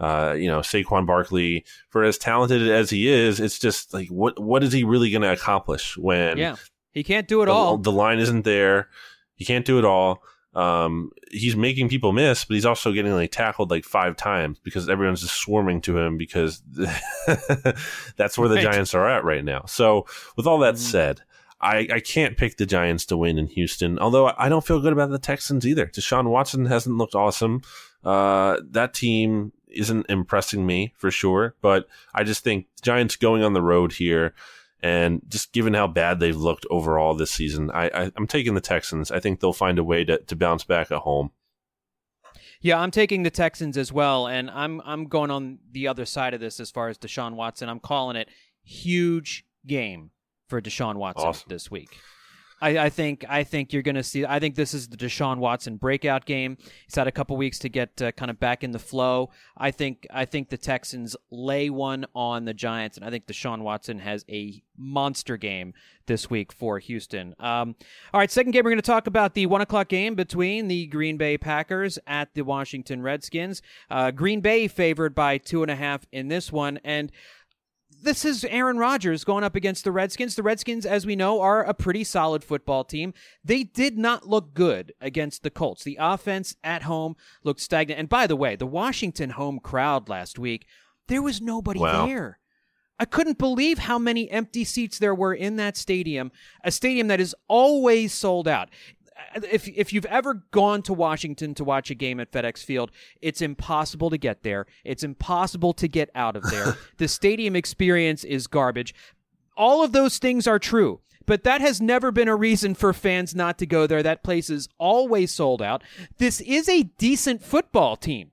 Uh, you know, Saquon Barkley, for as talented as he is, it's just like, what, what is he really going to accomplish when yeah. he can't do it the, all? The line isn't there. He can't do it all. Um, he's making people miss, but he's also getting like tackled like five times because everyone's just swarming to him because that's where the Giants are at right now. So, with all that mm-hmm. said, I, I can't pick the Giants to win in Houston, although I don't feel good about the Texans either. Deshaun Watson hasn't looked awesome. Uh, that team isn't impressing me for sure, but I just think Giants going on the road here and just given how bad they've looked overall this season, I, I, am taking the Texans. I think they'll find a way to, to bounce back at home. Yeah, I'm taking the Texans as well, and I'm I'm going on the other side of this as far as Deshaun Watson. I'm calling it huge game for Deshaun Watson awesome. this week. I, I, think I think you're going to see. I think this is the Deshaun Watson breakout game. He's had a couple weeks to get uh, kind of back in the flow. I think I think the Texans lay one on the Giants, and I think Deshaun Watson has a monster game this week for Houston. Um, all right, second game we're going to talk about the one o'clock game between the Green Bay Packers at the Washington Redskins. Uh, Green Bay favored by two and a half in this one, and this is Aaron Rodgers going up against the Redskins. The Redskins, as we know, are a pretty solid football team. They did not look good against the Colts. The offense at home looked stagnant. And by the way, the Washington home crowd last week, there was nobody Wow. there. I couldn't believe how many empty seats there were in that stadium, a stadium that is always sold out. If if you've ever gone to Washington to watch a game at FedEx Field, it's impossible to get there. It's impossible to get out of there. the stadium experience is garbage. All of those things are true. But that has never been a reason for fans not to go there. That place is always sold out. This is a decent football team.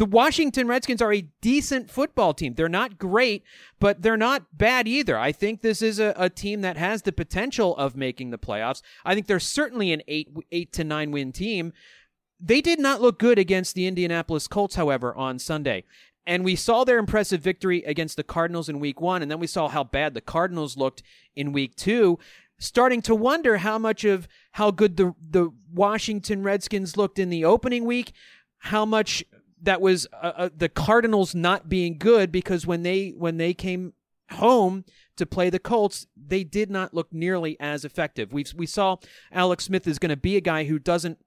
The Washington Redskins are a decent football team. They're not great, but they're not bad either. I think this is a, a team that has the potential of making the playoffs. I think they're certainly an eight eight to nine win team. They did not look good against the Indianapolis Colts, however, on Sunday. And we saw their impressive victory against the Cardinals in week one, and then we saw how bad the Cardinals looked in week two. Starting to wonder how much of how good the the Washington Redskins looked in the opening week, how much that was uh, uh, the Cardinals not being good because when they when they came home to play the Colts, they did not look nearly as effective. We we saw Alex Smith is going to be a guy who doesn't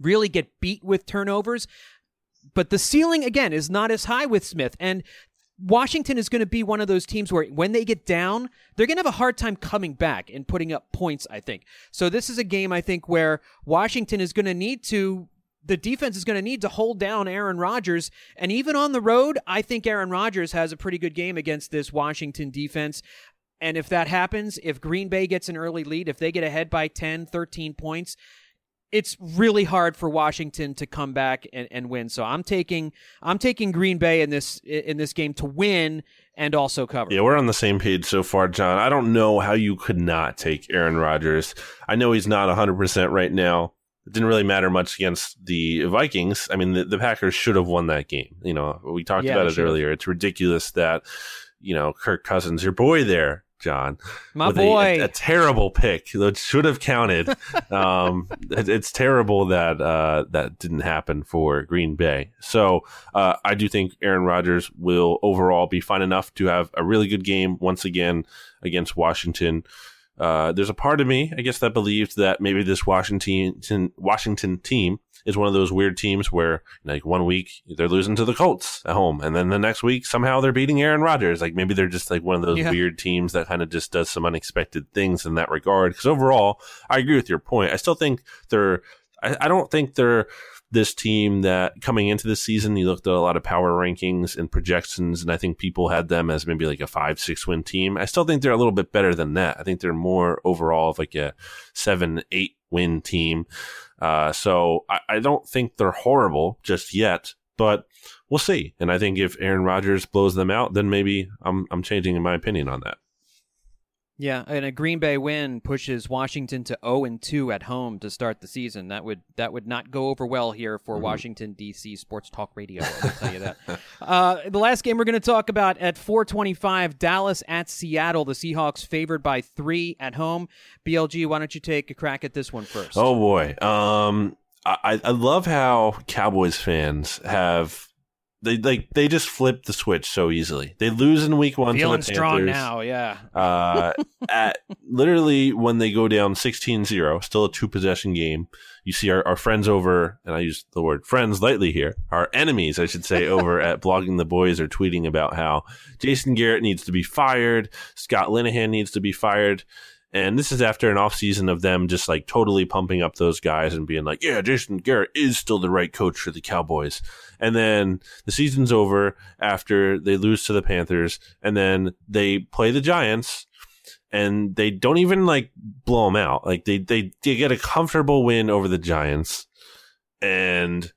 really get beat with turnovers, but the ceiling again is not as high with Smith and Washington is going to be one of those teams where when they get down, they're going to have a hard time coming back and putting up points, I think. So this is a game I think where Washington is going to need to the defense is going to need to hold down Aaron Rodgers. And even on the road, I think Aaron Rodgers has a pretty good game against this Washington defense. And if that happens, if Green Bay gets an early lead, if they get ahead by 10, 13 points, it's really hard for Washington to come back and, and win. So I'm taking I'm taking Green Bay in this in this game to win and also cover. Yeah, we're on the same page so far, John. I don't know how you could not take Aaron Rodgers. I know he's not 100% right now. It didn't really matter much against the Vikings. I mean, the, the Packers should have won that game. You know, we talked Yeah, about it should've. earlier. It's ridiculous that, you know, Kirk Cousins, your boy there, John, My with a- boy. a, a terrible pick that should have counted. um, it- it's terrible that uh, that didn't happen for Green Bay. So uh, I do think Aaron Rodgers will overall be fine enough to have a really good game once again against Washington. Uh, there's a part of me, I guess, that believed that maybe this Washington Washington team is one of those weird teams where like one week they're losing to the Colts at home, and then the next week somehow they're beating Aaron Rodgers. Like maybe they're just like one of those Yeah. weird teams that kind of just does some unexpected things in that regard. Because overall, I agree with your point. I still think they're. I, I don't think they're this team that coming into the season, you looked at a lot of power rankings and projections, and I think people had them as maybe like a five, six win team. I still think they're a little bit better than that. I think they're more overall of like a seven, eight win team. Uh, so I, I don't think they're horrible just yet, but we'll see. And I think if Aaron Rodgers blows them out, then maybe I'm I'm changing my opinion on that. Yeah, and a Green Bay win pushes Washington to 0 and 2 at home to start the season. That would that would not go over well here for Washington D.C. Sports Talk Radio. I'll tell you that. Uh, the last game we're going to talk about at 4:25, Dallas at Seattle. The Seahawks favored by three at home. BLG, why don't you take a crack at this one first? Oh boy. Um I, I love how Cowboys fans have they like they just flip the switch so easily. They lose in week one feeling to the strong Panthers. now. Yeah, Uh, at literally when they go down 16-0, still a two possession game. You see our, our friends over, and I use the word friends lightly here, our enemies, I should say, over at Blogging the Boys are tweeting about how Jason Garrett needs to be fired, Scott Linehan needs to be fired. And this is after an offseason of them just like totally pumping up those guys and being like, yeah, Jason Garrett is still the right coach for the Cowboys. And then the season's over after they lose to the Panthers. And then they play the Giants and they don't even like blow them out. Like they, they, they get a comfortable win over the Giants. And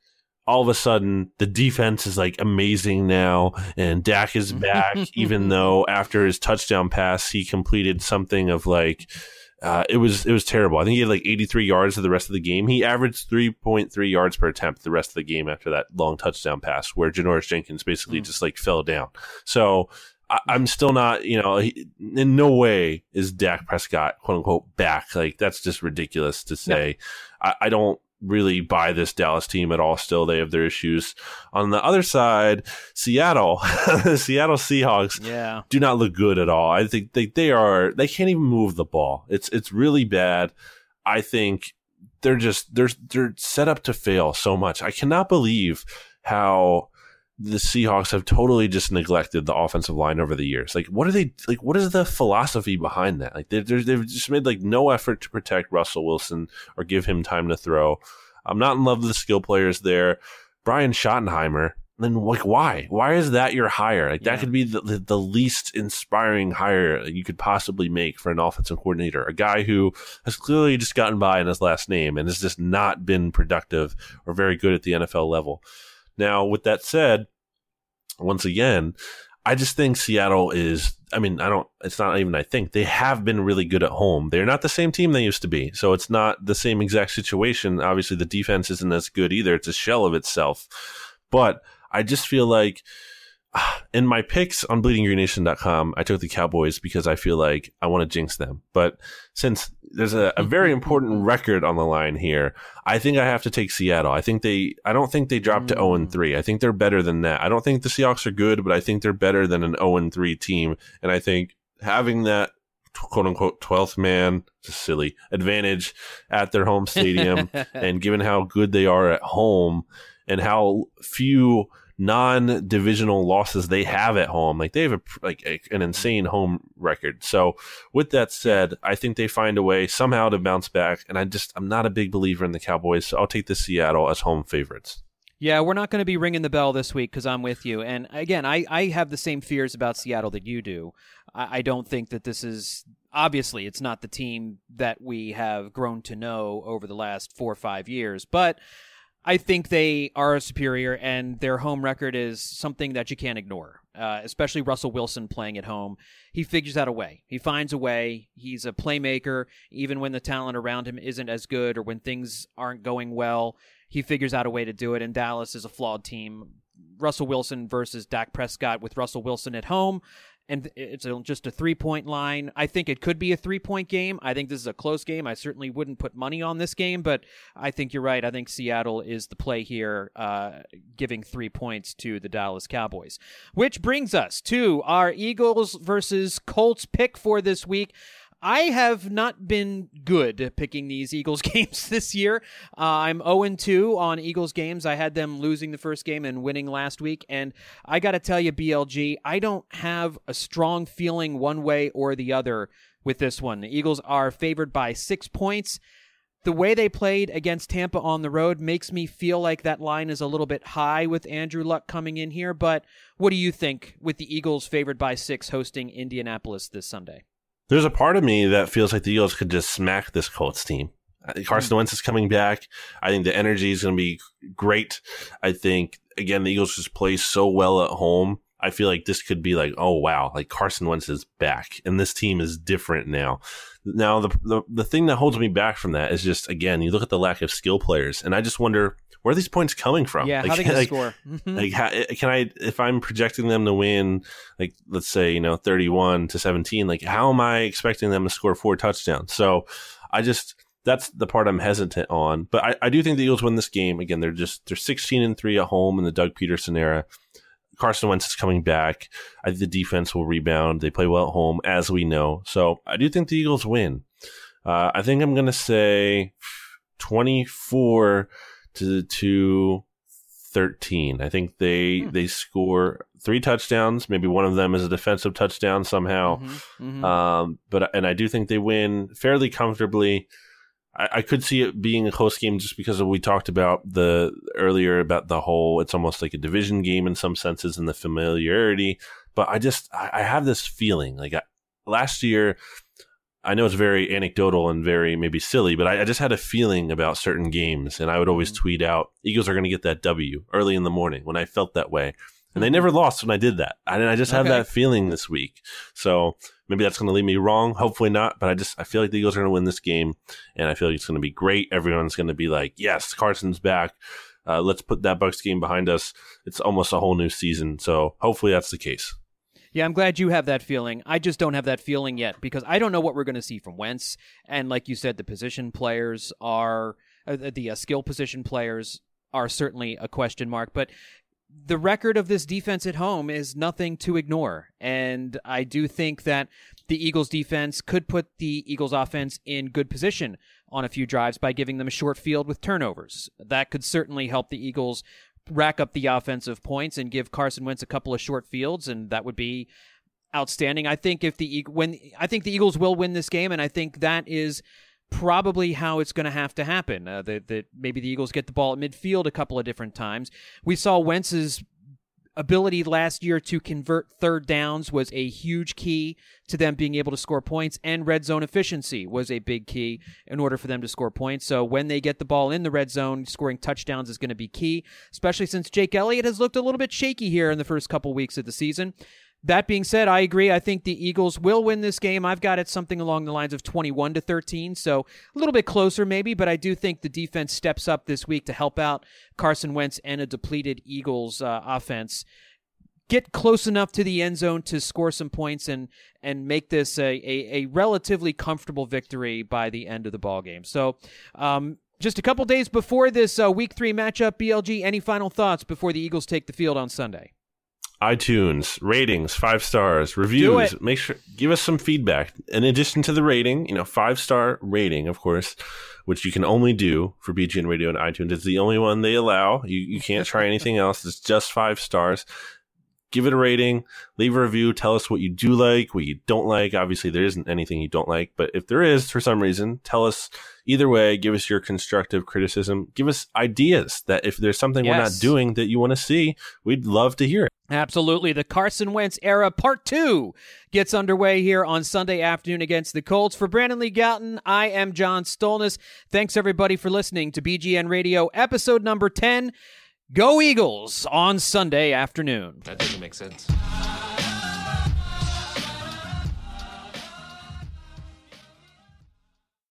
all of a sudden the defense is like amazing now and Dak is back even though after his touchdown pass he completed something of like uh, it was it was terrible. I think he had like 83 yards for the rest of the game. He averaged 3.3 yards per attempt the rest of the game after that long touchdown pass where Janoris Jenkins basically just like fell down. So I, I'm still not, you know, he, in no way is Dak Prescott quote unquote back. Like that's just ridiculous to say. I, I don't really buy this Dallas team at all. Still, they have their issues. On the other side, Seattle, the Seattle Seahawks, Yeah. do not look good at all. I think they they are they can't even move the ball. It's it's really bad. I think they're just they're they're set up to fail so much. I cannot believe how the Seahawks have totally just neglected the offensive line over the years. Like, what are they like? What is the philosophy behind that? Like, they're, they've just made like no effort to protect Russell Wilson or give him time to throw. I'm not in love with the skill players there. Brian Schottenheimer. Then like why? Why is that your hire? Like that could be the, the, the least inspiring hire you could possibly make for an offensive coordinator. A guy who has clearly just gotten by in his last name and has just not been productive or very good at the NFL level. Now, with that said, once again, I just think Seattle is. I mean, I don't. It's not even. I think they have been really good at home. They're not the same team they used to be, so it's not the same exact situation. Obviously, the defense isn't as good either. It's a shell of itself. But I just feel like in my picks on BleedingGreenNation.com, I took the Cowboys because I feel like I want to jinx them. But since there's a, a very important record on the line here, I think I have to take Seattle. I think they. I don't think they dropped to zero and mm. three. I think they're better than that. I don't think the Seahawks are good, but I think they're better than an zero and three team. And I think having that quote unquote twelfth man, just silly advantage at their home stadium, and given how good they are at home and how few non-divisional losses they have at home like they have a, like a, an insane home record so with that said i think they find a way somehow to bounce back and i just i'm not a big believer in the cowboys so i'll take the seattle as home favorites Yeah, we're not going to be ringing the bell this week because I'm with you. And again, I, I have the same fears about Seattle that you do. I, I don't think that this is obviously it's not the team that we have grown to know over the last four or five years, but I think they are superior, and their home record is something that you can't ignore. Uh, especially Russell Wilson playing at home, he figures out a way. He finds a way. He's a playmaker, even when the talent around him isn't as good or when things aren't going well. He figures out a way to do it. And Dallas is a flawed team. Russell Wilson versus Dak Prescott with Russell Wilson at home and it's just a three point line. I think it could be a three point game. I think this is a close game. I certainly wouldn't put money on this game, but I think you're right. I think Seattle is the play here, uh, giving three points to the Dallas Cowboys. Which brings us to our Eagles versus Colts pick for this week. I have not been good at picking these Eagles games this year. Uh, I'm 0 2 on Eagles games. I had them losing the first game and winning last week. And I got to tell you, BLG, I don't have a strong feeling one way or the other with this one. The Eagles are favored by six points. The way they played against Tampa on the road makes me feel like that line is a little bit high with Andrew Luck coming in here. But what do you think with the Eagles favored by six hosting Indianapolis this Sunday? There's a part of me that feels like the Eagles could just smack this Colts team. Carson mm. Wentz is coming back. I think the energy is going to be great. I think again the Eagles just play so well at home. I feel like this could be like, oh wow, like Carson Wentz is back, and this team is different now. Now the the, the thing that holds me back from that is just again you look at the lack of skill players, and I just wonder where are these points coming from? Yeah, like, how they going like, score? Like how, can I if I'm projecting them to win like let's say you know 31 to 17 like how am I expecting them to score four touchdowns? So I just that's the part I'm hesitant on. But I, I do think the Eagles win this game. Again they're just they're 16 and 3 at home in the Doug Pederson era. Carson Wentz is coming back. I think the defense will rebound. They play well at home as we know. So I do think the Eagles win. Uh, I think I'm gonna say 24 to to 13. I think they Hmm. they score three touchdowns. Maybe one of them is a defensive touchdown somehow. Mhm, mhm. Um, but and I do think they win fairly comfortably. I, I could see it being a close game just because we talked about the earlier about the whole. It's almost like a division game in some senses and the familiarity. But I just I, I have this feeling like I, last year. I know it's very anecdotal and very maybe silly, but I, I just had a feeling about certain games, and I would always Mhm. tweet out, "Eagles are going to get that W early in the morning." When I felt that way, and they never lost when I did that. And I just have that feeling this week. So maybe that's going to lead me wrong. Hopefully not. But I just I feel like the Eagles are going to win this game, and I feel like it's going to be great. Everyone's going to be like, "Yes, Carson's back. Uh, let's put that Bucs game behind us." It's almost a whole new season. So hopefully that's the case. Yeah, I'm glad you have that feeling. I just don't have that feeling yet because I don't know what we're going to see from Wentz. And like you said, the position players are uh, the uh, skill position players are certainly a question mark, but the record of this defense at home is nothing to ignore. And I do think that the Eagles defense could put the Eagles offense in good position on a few drives by giving them a short field with turnovers. That could certainly help the Eagles rack up the offensive points and give Carson Wentz a couple of short fields, and that would be outstanding. I think if the when I think the Eagles will win this game, and I think that is probably how it's going to have to happen. Uh, that that maybe the Eagles get the ball at midfield a couple of different times. We saw Wentz's ability last year to convert third downs was a huge key to them being able to score points, and red zone efficiency was a big key in order for them to score points. So when they get the ball in the red zone, scoring touchdowns is going to be key, especially since Jake Elliott has looked a little bit shaky here in the first couple weeks of the season. That being said, I agree. I think the Eagles will win this game. I've got it something along the lines of 21 to 13, so a little bit closer maybe, but I do think the defense steps up this week to help out Carson Wentz and a depleted Eagles uh, offense. Get close enough to the end zone to score some points and and make this a, a, a relatively comfortable victory by the end of the ball game. So, um, just a couple days before this uh, Week Three matchup, BLG. Any final thoughts before the Eagles take the field on Sunday? iTunes ratings, five stars, reviews. Make sure give us some feedback. In addition to the rating, you know, five star rating, of course, which you can only do for BGN Radio and iTunes. It's the only one they allow. You you can't try anything else. It's just five stars. Give it a rating, leave a review, tell us what you do like, what you don't like. Obviously, there isn't anything you don't like, but if there is for some reason, tell us either way. Give us your constructive criticism. Give us ideas that if there's something yes. we're not doing that you want to see, we'd love to hear it. Absolutely. The Carson Wentz era part two gets underway here on Sunday afternoon against the Colts. For Brandon Lee Gowton, I am John Stolnis. Thanks everybody for listening to BGN Radio episode number 10. Go Eagles on Sunday afternoon. That doesn't make sense.